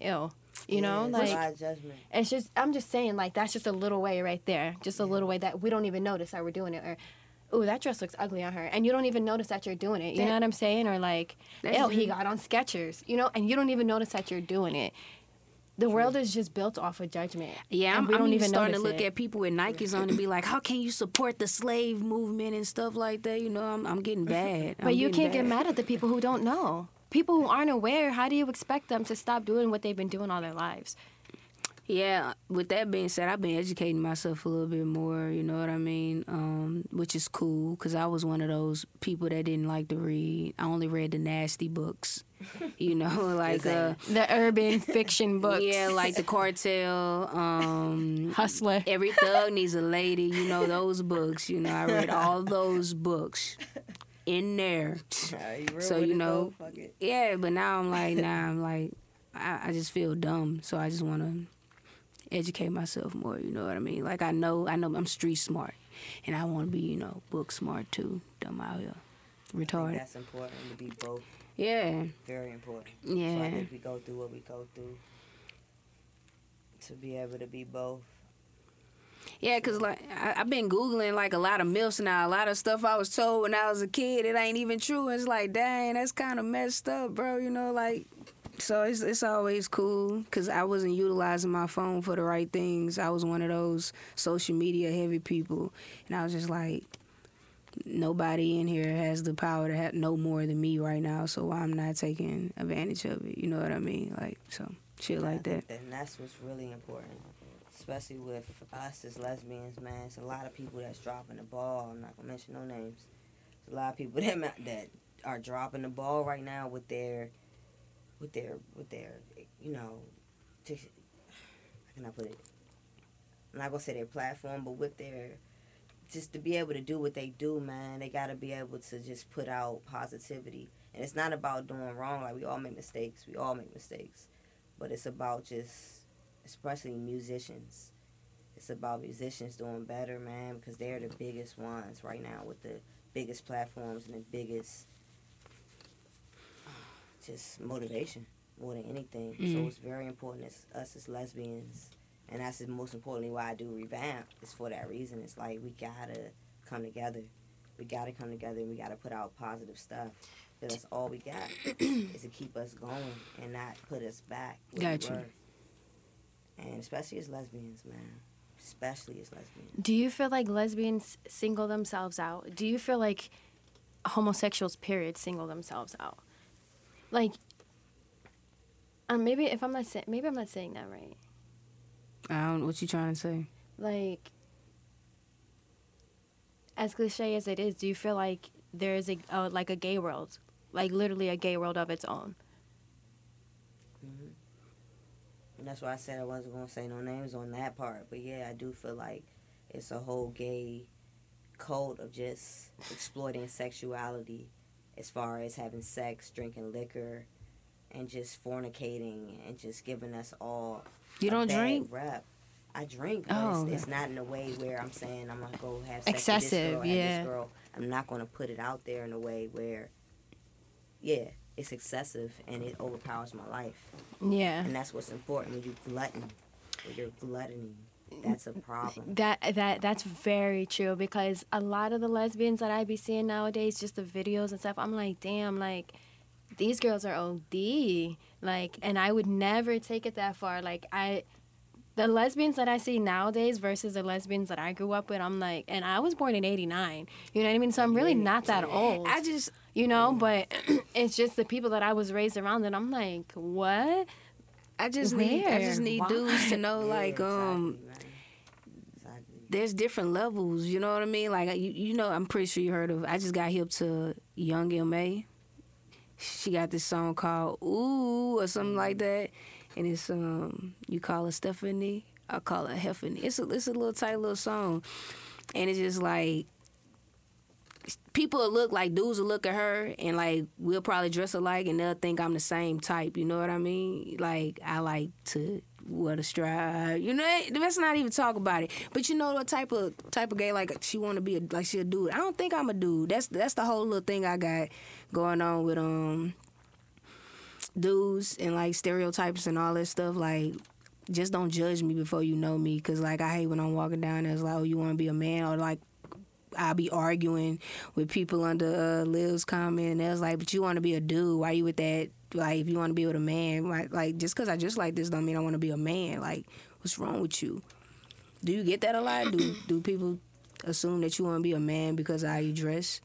Ew. You know? Yeah, it's like judgment. It's just I'm just saying like that's just a little way right there. Just a little way that we don't even notice that we're doing it or Ooh, that dress looks ugly on her, and you don't even notice that you're doing it. You know what I'm saying? Or like, oh, he got on Skechers, you know, and you don't even notice that you're doing it. The world is just built off of judgment. Yeah, and I'm, we I'm don't even even starting to look it. at people with Nikes on and be like, how can you support the slave movement and stuff like that? You know, I'm, I'm getting bad. But you can't get mad at the people who don't know. People who aren't aware, how do you expect them to stop doing what they've been doing all their lives? Yeah, with that being said, I've been educating myself a little bit more, you know what I mean? Um, which is cool because I was one of those people that didn't like to read. I only read the nasty books, you know, like uh, The urban fiction books. yeah, like the cartel. Um, Hustler. Every thug needs a lady, you know those books. You know, I read all those books in there. So, you know. Yeah, but now I'm like, nah, I'm like, I, I just feel dumb, so I just want to educate myself more. You know what I mean? Like I know, I know I'm street smart, and I want to be, you know, book smart too. Dumb out here, I think retarded. that's important to be both. Yeah. Very important. Yeah. So I think we go through what we go through to be able to be both. Yeah, cause like I, I've been googling like a lot of myths now. A lot of stuff I was told when I was a kid, it ain't even true. It's like, dang, that's kind of messed up, bro. You know, like, so it's it's always cool because I wasn't utilizing my phone for the right things. I was one of those social media heavy people, and I was just like, nobody in here has the power to have know more than me right now. So I'm not taking advantage of it? You know what I mean? Like so shit like that. And that's what's really important, especially with us as lesbians, man. It's a lot of people that's dropping the ball. I'm not gonna mention no names. There's a lot of people that that are dropping the ball right now with their, with their, with their, you know, to, how can I put it? I'm not gonna say their platform, but with their, just to be able to do what they do, man. They gotta be able to just put out positivity, and it's not about doing wrong. Like we all make mistakes. We all make mistakes but it's about just especially musicians it's about musicians doing better man because they're the biggest ones right now with the biggest platforms and the biggest just motivation more than anything so Mhm. it's very important as us as lesbians and that's the most importantly why i do revamp is for that reason it's like we gotta come together we gotta come together and we gotta put out positive stuff. Cause that's all we got is to keep us going and not put us back Gotcha. we. And especially as lesbians, man. Especially as lesbians. Do you feel like lesbians single themselves out? Do you feel like homosexuals, period, single themselves out? Like, um, maybe if I'm not saying, maybe I'm not saying that right. I don't. What you trying to say? Like, as cliche as it is, do you feel like there is a uh, like a gay world, like literally a gay world of its own? hmm And that's why I said I wasn't going to say no names on that part. But yeah, I do feel like it's a whole gay cult of just exploiting sexuality as far as having sex, drinking liquor, and just fornicating and just giving us all You don't drink? Rep. I drink, but Oh, it's, it's not in a way where I'm saying I'm gonna go have sex with Excessive, this girl, yeah. this girl. I'm not gonna put it out there in a way where, yeah, it's excessive and it overpowers my life. Yeah. And that's what's important when you glutton, when you're gluttoning. That's a problem. That that that's very true because a lot of the lesbians that I be seeing nowadays, just the videos and stuff, I'm like, damn, like these girls are OD. Like, and I would never take it that far. Like, I, the lesbians that I see nowadays versus the lesbians that I grew up with, I'm like, and I was born in '89. You know what I mean? So I'm really not that old. I just you know, but it's just the people that I was raised around, and I'm like, what? I just need I just need Why? dudes to know Yeah, like um. Exactly. There's different levels, you know what I mean? Like you you know I'm pretty sure you heard of I just got hip to Young M.A. She got this song called Ooh or something like that. And it's um you call her Stephanie, I call her Heffany. It's a it's a little tight little song. And it's just like people will look like dudes will look at her and like we'll probably dress alike and they'll think I'm the same type. You know what I mean? Like I like to wear a stride. You know, let's not even talk about it. But you know what type of type of gay like she want to be a, like she a dude. I don't think I'm a dude. That's that's the whole little thing I got going on with um dudes and like stereotypes and all that stuff. Like just don't judge me before you know me because like i hate when i'm walking down there it's like oh you want to be a man or like i'll be arguing with people under uh, liv's comment and they was like but you want to be a dude why you with that like if you want to be with a man like, like just because i just like this don't mean i want to be a man like what's wrong with you do you get that a lot do, do people assume that you want to be a man because of how you dress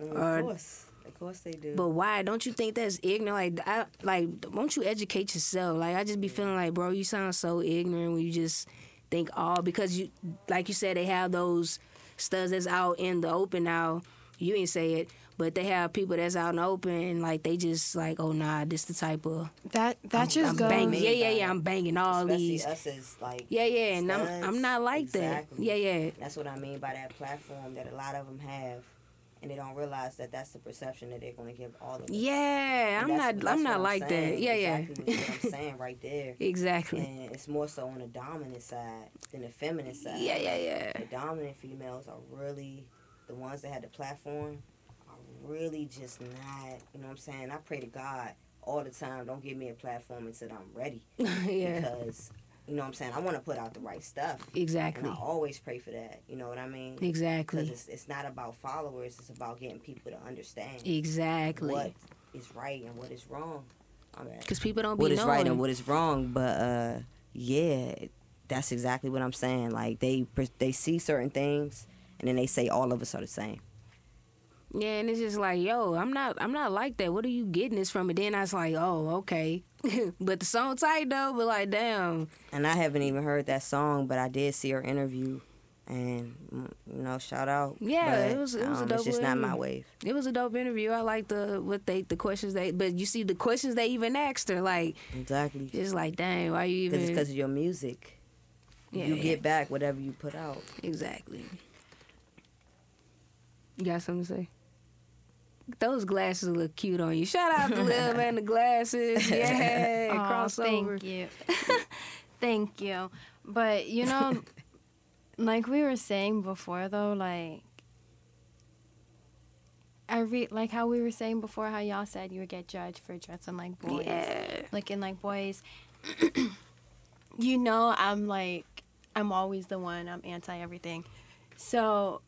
Mm, Or- of course, of course they do. but why? Don't you think that's ignorant? Like, I, like, won't you educate yourself? Like, I just be feeling like, bro, you sound so ignorant when you just think all because you, like you said, they have those studs that's out in the open now. You ain't say it, but they have people that's out in the open and like they just like, oh nah, this the type of That that I'm, just I'm goes. banging. Yeah, yeah, yeah. I'm banging all Especially these. us as like Yeah, yeah, and I'm. I'm not like Exactly. that. Yeah, yeah. That's what I mean by that platform that a lot of them have, and they don't realize that that's the perception that they're going to give all of us. Yeah, And I'm not. I'm what not like saying. that. Yeah, exactly yeah. what I'm saying right there. exactly. And it's more so on the dominant side than the feminine side. Yeah, yeah, yeah. The dominant females are really the ones that had the platform are really just not. You know what I'm saying? I pray to God all the time. Don't give me a platform until I'm ready. yeah, Because you know what I'm saying. I want to put out the right stuff, Exactly. and I always pray for that. You know what I mean? Because exactly, it's it's not about followers. It's about getting people to understand exactly. what is right and what is wrong. I mean, Because people don't be what is knowing. right and what is wrong. But uh, yeah, that's exactly what I'm saying. Like they they see certain things, and then they say all of us are the same. Yeah, and it's just like, yo, I'm not, I'm not like that. What are you getting this from? And then I was like, oh, okay. but the song tight though. But like, damn, And I haven't even heard that song, but I did see her interview, and mm, you know, shout out. Yeah, But, it was- it was a um, dope It's just not my wave. it was a dope interview. I like the what they, the questions they, but you see the questions they even asked her, like, Exactly. it's like, dang, why you Because even? it's because of your music. yeah, you get back whatever you put out. exactly. You got something to say? Those glasses look cute on you. Shout out to Lil Man the glasses. Yeah, Aw, crossover. Thank you. thank you. But you know, like we were saying before, though, like I re- like how we were saying before, how y'all said you would get judged for dressing like boys, Yeah. looking like boys. you know, I'm like, I'm always the one. I'm anti everything. So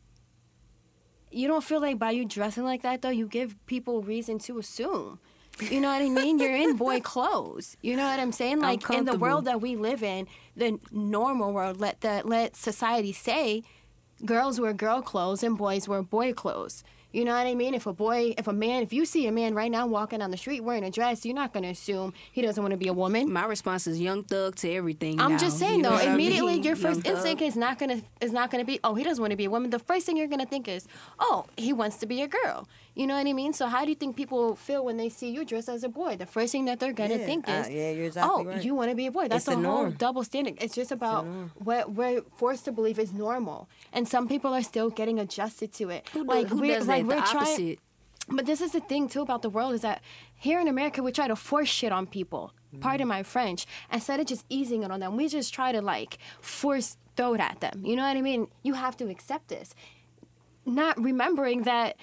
you don't feel like by you dressing like that though, you give people reason to assume. You know what I mean? You're in boy clothes. You know what I'm saying? Like in the world that we live in, the normal world, let the let society say, girls wear girl clothes and boys wear boy clothes. You know what I mean? If a boy, if a man, if you see a man right now walking on the street wearing a dress, you're not going to assume he doesn't want to be a woman. My response is young thug to everything. I'm now. just saying You though, what I immediately mean? your Young first Thug. instinct is not gonna is not gonna be, oh, he doesn't want to be a woman. The first thing you're gonna think is, oh, he wants to be a girl. You know what I mean? So how do you think people feel when they see you dressed as a boy? The first thing that they're gonna yeah, think uh, is, yeah, you're exactly oh, right. you want to be a boy. That's It's the the whole norm. double standard. It's just about norm. what we're forced to believe is normal, and some people are still getting adjusted to it. Who, like who we're does like that? we're the trying. opposite. But this is the thing too about the world is that here in America we try to force shit on people. Pardon my French. Instead of just easing it on them, we just try to like force throw it at them. You know what I mean? You have to accept this. Not remembering that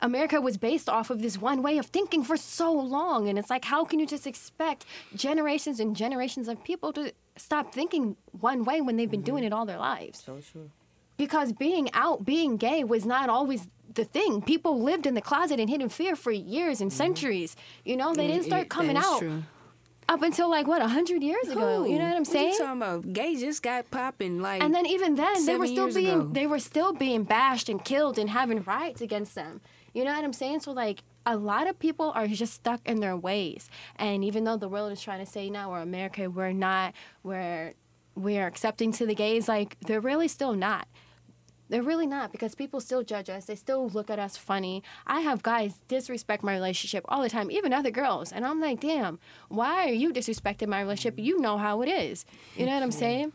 America was based off of this one way of thinking for so long. And it's like, how can you just expect generations and generations of people to stop thinking one way when they've been doing it all their lives? so true. because being out, being gay was not always the thing. People lived in the closet and hidden fear for years and centuries. You know, they didn't Mm-hmm. Start it- coming out true. up until like what a hundred years ago. You know what I'm What saying? you talking about? Gay just got popping. Like, And then even then, they were still being ago. they were still being bashed and killed and having riots against them. You know what I'm saying? So like a lot of people are just stuck in their ways. And even though the world is trying to say now we're America, we're not, we're we're accepting to the gays, like they're really still not. They're really not because people still judge us. They still look at us funny. I have guys disrespect my relationship all the time, even other girls. And I'm like, damn, why are you disrespecting my relationship? You know how it is. You know what I'm saying?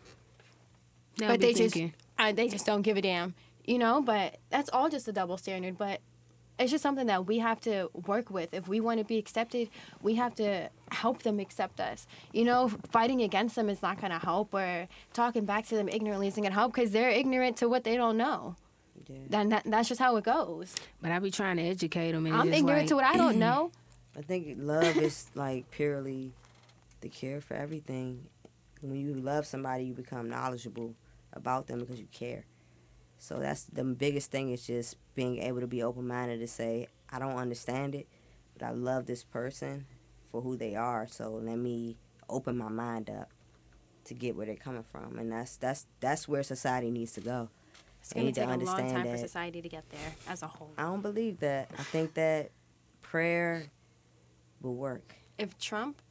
they'll but they thinking, just uh, they just don't give a damn, you know. But that's all just a double standard. But it's just something that we have to work with. If we want to be accepted, we have to help them accept us. You know, fighting against them is not going to help, or talking back to them ignorantly isn't going to help because they're ignorant to what they don't know. Yeah. Then that, that's just how it goes. but I be trying to educate them. And I'm ignorant like, to what I don't know. I think love is like purely the cure for everything. When you love somebody, you become knowledgeable about them because you care. So that's the biggest thing is just being able to be open minded to say, I don't understand it, but I love this person for who they are. So let me open my mind up to get where they're coming from, and that's that's that's where society needs to go. It's going to take a long time for society to get there as a whole. I don't believe that. I think that prayer will work. If Trump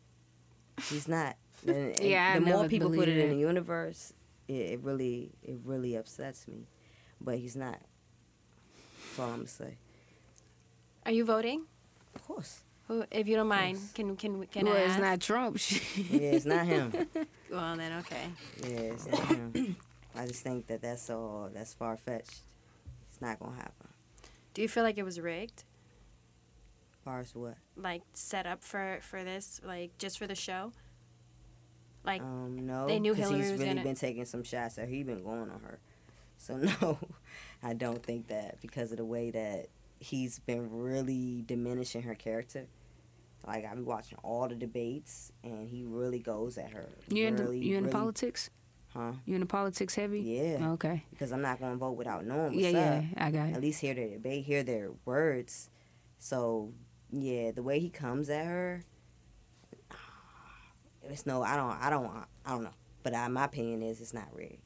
He's not. And, and Yeah, I the more people put believed it in the universe, it, it really, it really upsets me. But he's not. That's all I'm gonna say. are you voting? Of course. Who, if you don't mind, Yes. can can can well, I it's not Trump. Yeah, it's not him. Well then, okay. Yeah, it's not him. I just think that that's all. That's far fetched. It's not gonna happen. Do you feel like it was rigged? As far as what? Like set up for for this, like just for the show? Like Um, no. they knew Hillary he's was really gonna- been taking some shots at her. He been going on her. So no, I don't think that because of the way that he's been really diminishing her character. Like I be watching all the debates, and he really goes at her. You in the, really, you in really- politics? Huh? You in the politics heavy? Yeah. Okay. Because I'm not gonna vote without knowing Yeah, yeah, I got it. At least hear their debate, hear their words. So yeah, the way he comes at her, it's no. I don't. I don't. I don't know. But I, my opinion is it's not rigged.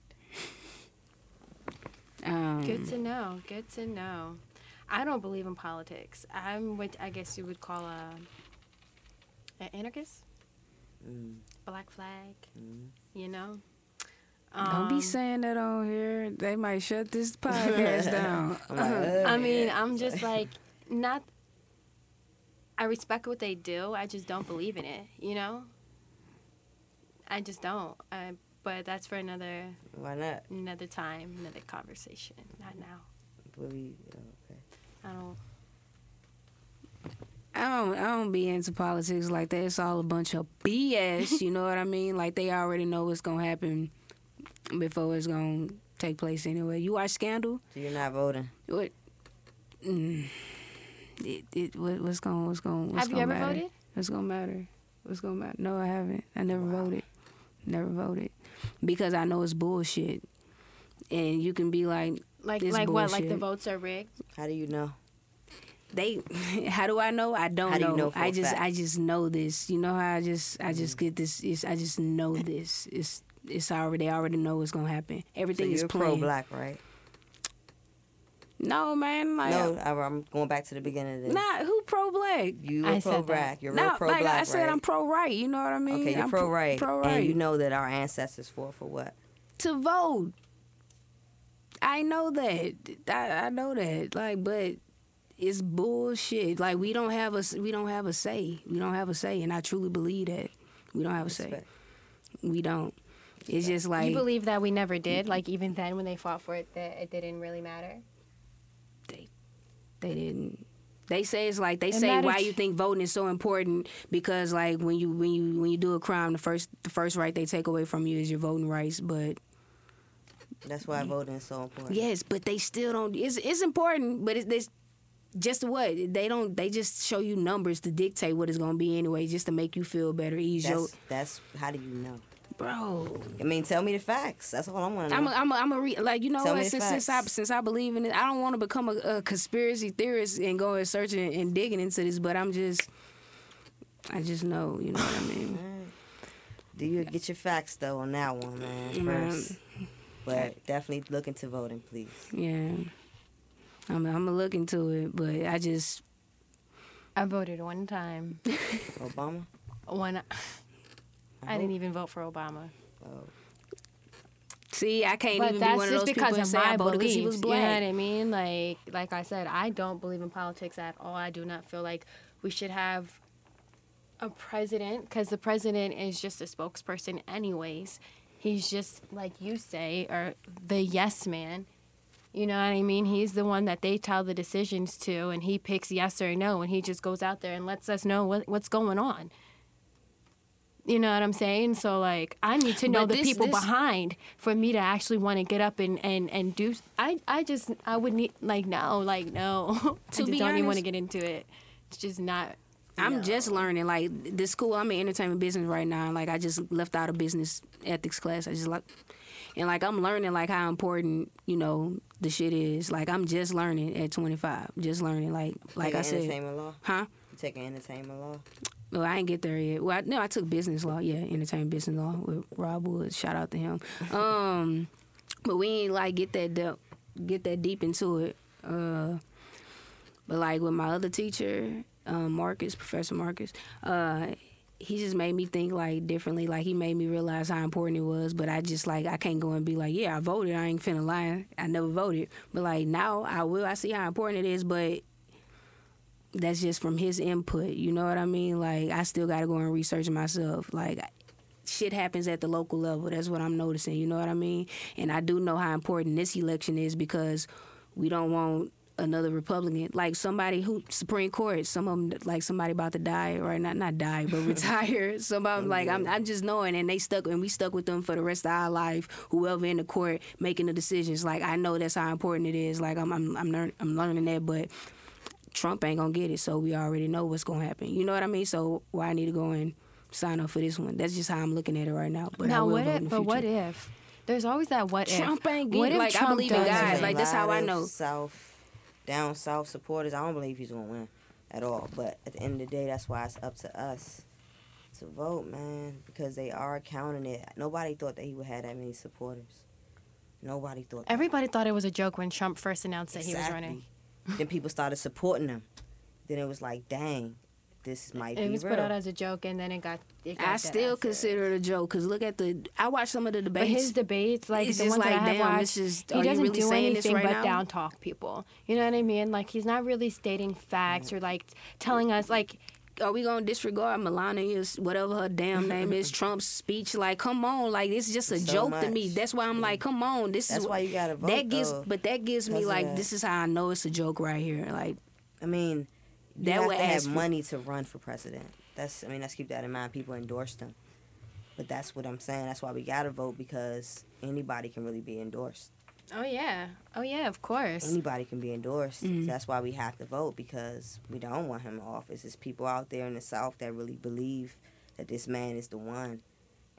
Um, Good to know. Good to know. I don't believe in politics. I'm what I guess you would call a an anarchist, Mm, black flag. mm. You know. Don't be Um, saying that on here. They might shut this podcast down. I'm like, "Ugh." I mean, I'm just like not. I respect what they do. I just don't believe in it. You know. I just don't. I, but that's for another why not? another time, another conversation. Not now. What we, oh, okay. I don't. I don't I don't be into politics like that. It's all a bunch of BS. you know what I mean? Like they already know what's gonna happen before it's gonna take place anyway. You watch Scandal? So you're not voting? What? Mm, it, it, what, what's going? What's going? What's Have you gonna ever matter? voted? What's gonna matter? What's gonna matter? No, I haven't. I never voted. Never voted because I know it's bullshit. And you can be like, Like It's like what? Like the votes are rigged. How do you know? they. How do I know? I don't How do know. you know for I a just, fact? I just know this. You know how I just, I just mm. get this. It's, I just know this. It's, it's already. They already know what's gonna happen. So Everything is you're planned. pro-black, right? No, man. Like, no, uh, I, I'm going back to the beginning. Of this. Nah, who pro black? You I were said pro-black. You're No, real like pro-black, I said, right? I'm pro right. You know what I mean? Okay, you're I'm pro right, Pro right. and you know that our ancestors fought for what? to vote. I know that. I, I know that. Like, but it's bullshit. Like we don't have a s- we don't have a say. We don't have a say, and I truly believe that we don't have a say. Respect. We don't. It's just like you believe that we never did? Like even then, when they fought for it, that it didn't really matter. They didn't. They say it's like they It say why you think voting is so important because like when you when you when you do a crime the first the first right they take away from you is your voting rights but That's why voting is so important. Yes, but they still don't. It's it's important, but it's, it's just what they don't. They just show you numbers to dictate what it's gonna be anyway, just to make you feel better. Ease your That's, that's how do you know? Bro. I mean, tell me the facts. That's all I want to know. I'm a, I'm a, I'm a re, like you know Tell what since since I since I believe in it, I don't want to become a, a conspiracy theorist and go and searching and digging into this, but I'm just I just know, you know what I mean. Do you get your facts though on that one, man? Man. First, but definitely look into voting, please. Yeah, I'm I'm gonna look into it, but I just I voted one time. Obama. One. I didn't even vote for Obama. Oh, see I can't But even be that's one of just those because and of say I my voted because beliefs. he was You black. know what I mean? Like, like I said, I don't believe in politics at all. I do not feel like we should have a president because the president is just a spokesperson, anyways. He's just like you say, or the yes man. You know what I mean? He's the one that they tell the decisions to, and he picks yes or no, and he just goes out there and lets us know what, what's going on. You know what I'm saying? So like, I need to know But the this- people this- behind for me to actually want to get up and and and do. I I just I would need like no like no. I To just be don't even want to get into it. It's just not. I'm just learning. Like the school, I'm in entertainment business right now. Like I just left out a business ethics class. I just like, and like I'm learning like how important you know the shit is. Like I'm just learning at 25. Just learning. Like like taking I said, entertainment law. huh? Taking entertainment law? Well, I ain't get there yet. Well, I, no, I took business law. Yeah, entertainment business law with Rob Woods. Shout out to him. Um, but we ain't like get that deep, get that deep into it. Uh, but like with my other teacher, um, Marcus, Professor Marcus, uh, he just made me think like differently. Like he made me realize how important it was. But I just like I can't go and be like, yeah, I voted. I ain't finna lie. I never voted. But like now I will. I see how important it is. But that's just from his input. You know what I mean? Like I still got to go and research myself. Like shit happens at the local level. That's what I'm noticing. You know what I mean? And I do know how important this election is because we don't want another Republican, like somebody who Supreme Court. Some of them, like somebody about to die, or not not die, but retire. Some of them, oh, like I'm, I'm just knowing, and they stuck, and we stuck with them for the rest of our life. Whoever in the court making the decisions, like I know that's how important it is. Like I'm, I'm, I'm, learn, I'm learning that, but Trump ain't gonna get it, so we already know what's gonna happen. You know what I mean? So why I need to go and sign up for this one? That's just how I'm looking at it right now. But I now will what vote if? in the But what future. if? There's always that what if. Trump ain't What getting if like I Trump believe in God. win? Like that's lot how I know. South, down south supporters. I don't believe he's gonna win at all. But at the end of the day, that's why it's up to us to vote, man, because they are counting it. Nobody thought that he would have that many supporters. Nobody thought. that. Everybody thought it was a joke when Trump first announced that he was running. Exactly. then people started supporting him. Then it was like, dang, this might It be was real. put out as a joke, and then it got. It got I still after. consider it a joke because look at the. I watched some of the debates. But his debates, like It's the just ones like, that I have damn, watched, this is- he doesn't really do anything right but now? down talk people. You know what I mean? Like he's not really stating facts or like telling us like are we gonna disregard Melania's whatever her damn name is Trump's speech? Like, come on, like it's just a So joke to me. That's why I'm like, come on, this That's is why you gotta vote. that gives, though. but that gives me like that. this is how I know it's a joke right here. Like, I mean, That have would to have for- money to run for president. That's I mean, let's keep that in mind. People endorsed him, but that's what I'm saying. That's why we gotta vote because anybody can really be endorsed. Oh yeah. Oh yeah, of course. Anybody can be endorsed. Mhm. That's why we have to vote because we don't want him in office. There's people out there in the South that really believe that this man is the one.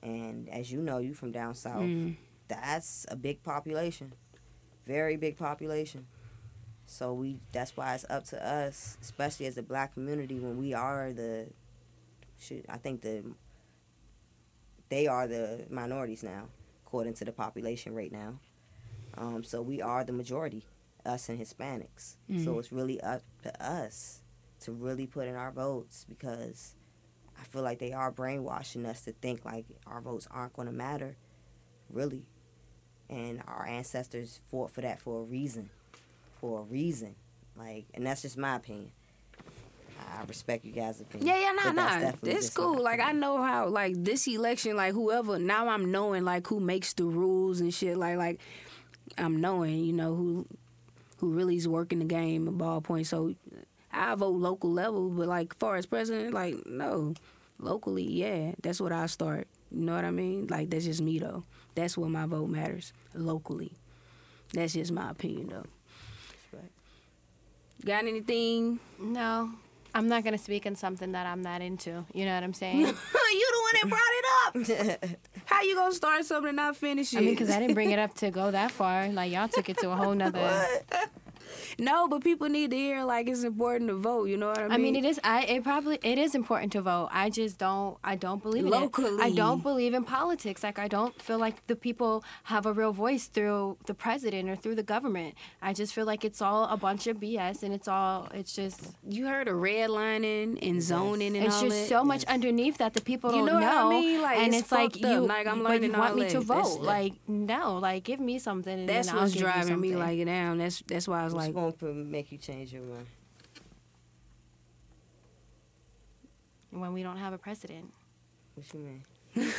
And as you know, you from down south. mm, That's a big population, very big population. So we that's why it's up to us, especially as a black community, when we are the, shoot, I think the, they are the minorities now, according to the population right now. Um, so we are the majority, us and Hispanics. So Mhm. it's really up to us to really put in our votes because I feel like they are brainwashing us to think like our votes aren't going to matter, really. And our ancestors fought for that for a reason, for a reason. Like, and that's just my opinion. I respect you guys' opinion. yeah, yeah, nah, nah, it's cool. Like I know how like this election, like whoever. Now I'm knowing like who makes the rules and shit. Like like I'm knowing, you know who who really is working the game, a ballpoint. So I vote local level, but like far as president, like no, locally, yeah, that's what I start. You know what I mean? Like that's just me though. That's where my vote matters locally. That's just my opinion though. Got anything? No. I'm not gonna speak on something that I'm not into. You know what I'm saying? you the one that brought it up. How you gonna start something and not finish it? I mean, because I didn't bring it up to go that far. Like y'all took it to a whole nother. No, but people need to hear like it's important to vote. You know what I mean? I mean, it is. I it probably it is important to vote. I just don't. I don't believe in it. I don't believe in politics. Like I don't feel like the people have a real voice through the president or through the government. I just feel like it's all a bunch of BS, and it's all. It's just. you heard of redlining and zoning and It's all just that. so much underneath that the people You don't know what I mean? Like, and it's it's, like you. Like, I'm learning but you learning want all me to that. That's- vote? Like no. Like give me something. And that's then I'll what's give you driving me like down. That's that's why I was like, going to make you change your mind? when we don't have a president, What you mean?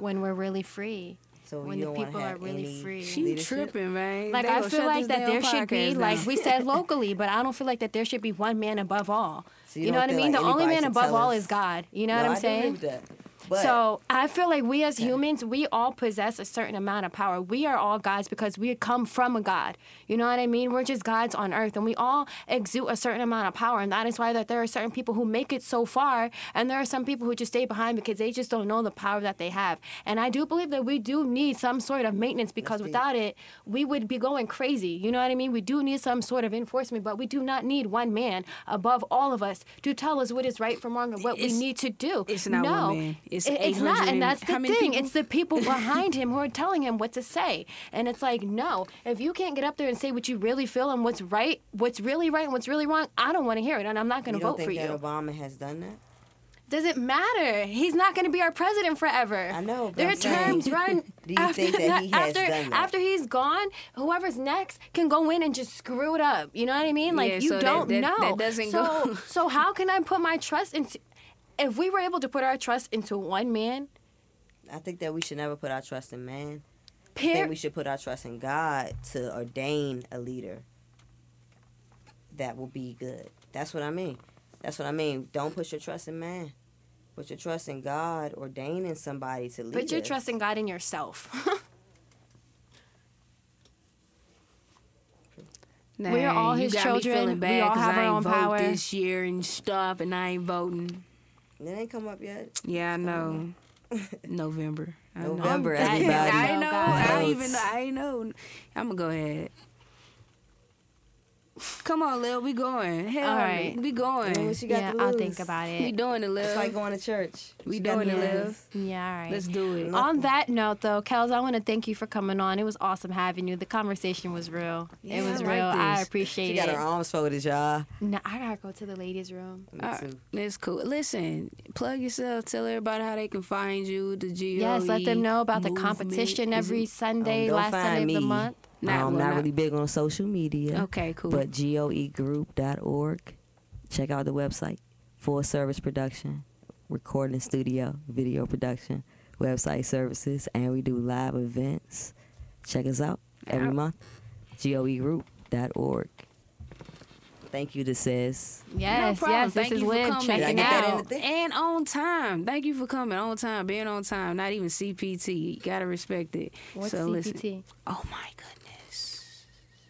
when we're really free. So When the don't wanna people have are really any free. she leadership? tripping, man. Like They I feel like that there should be, podcast like we said, locally, but I don't feel like that there should be one man above all. So You, you know what I mean? like the only man above all us- is God. You know No, what I'm I do agree saying? But So I feel like we as humans, we all possess a certain amount of power. We are all gods because we come from a God. You know what I mean? We're just gods on earth, and we all exude a certain amount of power. And that is why that there are certain people who make it so far, and there are some people who just stay behind because they just don't know the power that they have. And I do believe that we do need some sort of maintenance because without it, we would be going crazy. You know what I mean? We do need some sort of enforcement, but we do not need one man above all of us to tell us what is right from wrong and what It's- we need to do. it's not no, one man. It's it- it's not, and that's the thing. people? It's the people behind him who are telling him what to say, and it's like, no, if you can't get up there and say what you really feel and what's right, what's really right and what's really wrong, I don't want to hear it, and I'm not going you to don't vote think for that you. Obama has done that? Does it matter? He's not going to be our president forever. I know, but Their I'm saying, terms run. do you after think that he has after, done that? After he's gone, whoever's next can go in and just screw it up. You know what I mean? Like Yeah, you so don't that- know. that doesn't so, go- so how can I put my trust into? If we were able to put our trust into one man, I think that we should never put our trust in man. I think we should put our trust in God to ordain a leader that will be good. That's what I mean. That's what I mean. Don't put your trust in man. Put your trust in God ordaining somebody to lead put your us. trust in God in yourself. Nah, We're all you his got me children. feeling We bad all 'cause have I our own vote power. this year and stuff, and I ain't voting. It ain't come up yet. Yeah, I know. November. I know. November, I, everybody. I know. I Votes. even. I know. I'm gonna go ahead. Come on, Lil. We going. Hell, All right. we going. I mean, what you got yeah, to I'll think about it. we doing it, Lil. It's like going to church. We What doing to it, Lil. Yeah, all right. Let's do it. On that note, though, Kelz, I want to thank you for coming on. It was awesome having you. The conversation was real. Yeah, it was I like real. I this. She appreciate got it. her arms folded, y'all. No, I gotta go to the ladies' room. Me All right, too. That's cool. Listen, plug yourself. Tell everybody how they can find you. The GOE. Yes, let them know about the E competition every Sunday, Um, last find Sunday of the month. Not- I'm well, not not- really big on social media. Okay, cool. But goegroup.org. Check out the website. Full service production, recording studio, video production, website services, and we do live events. Check us out every Out. month. goegroup.org. Thank you to Says. Yes, problem. yes, this Thank is you for Liv coming. checking Did I get that in out. and on time. Thank you for coming on time, being on time. Not even CPT. You gotta respect it. What's so listen. CPT? Oh my goodness.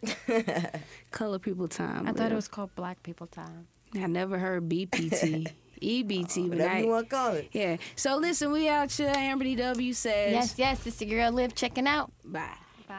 Color people time. I thought Lil. it was called Black People Time. I never heard BPT, oh, EBT, but Whatever I, you want to call it. yeah. So listen, we out here. Amber DW says Yes, yes, it's your girl Liv checking out. bye. Bye.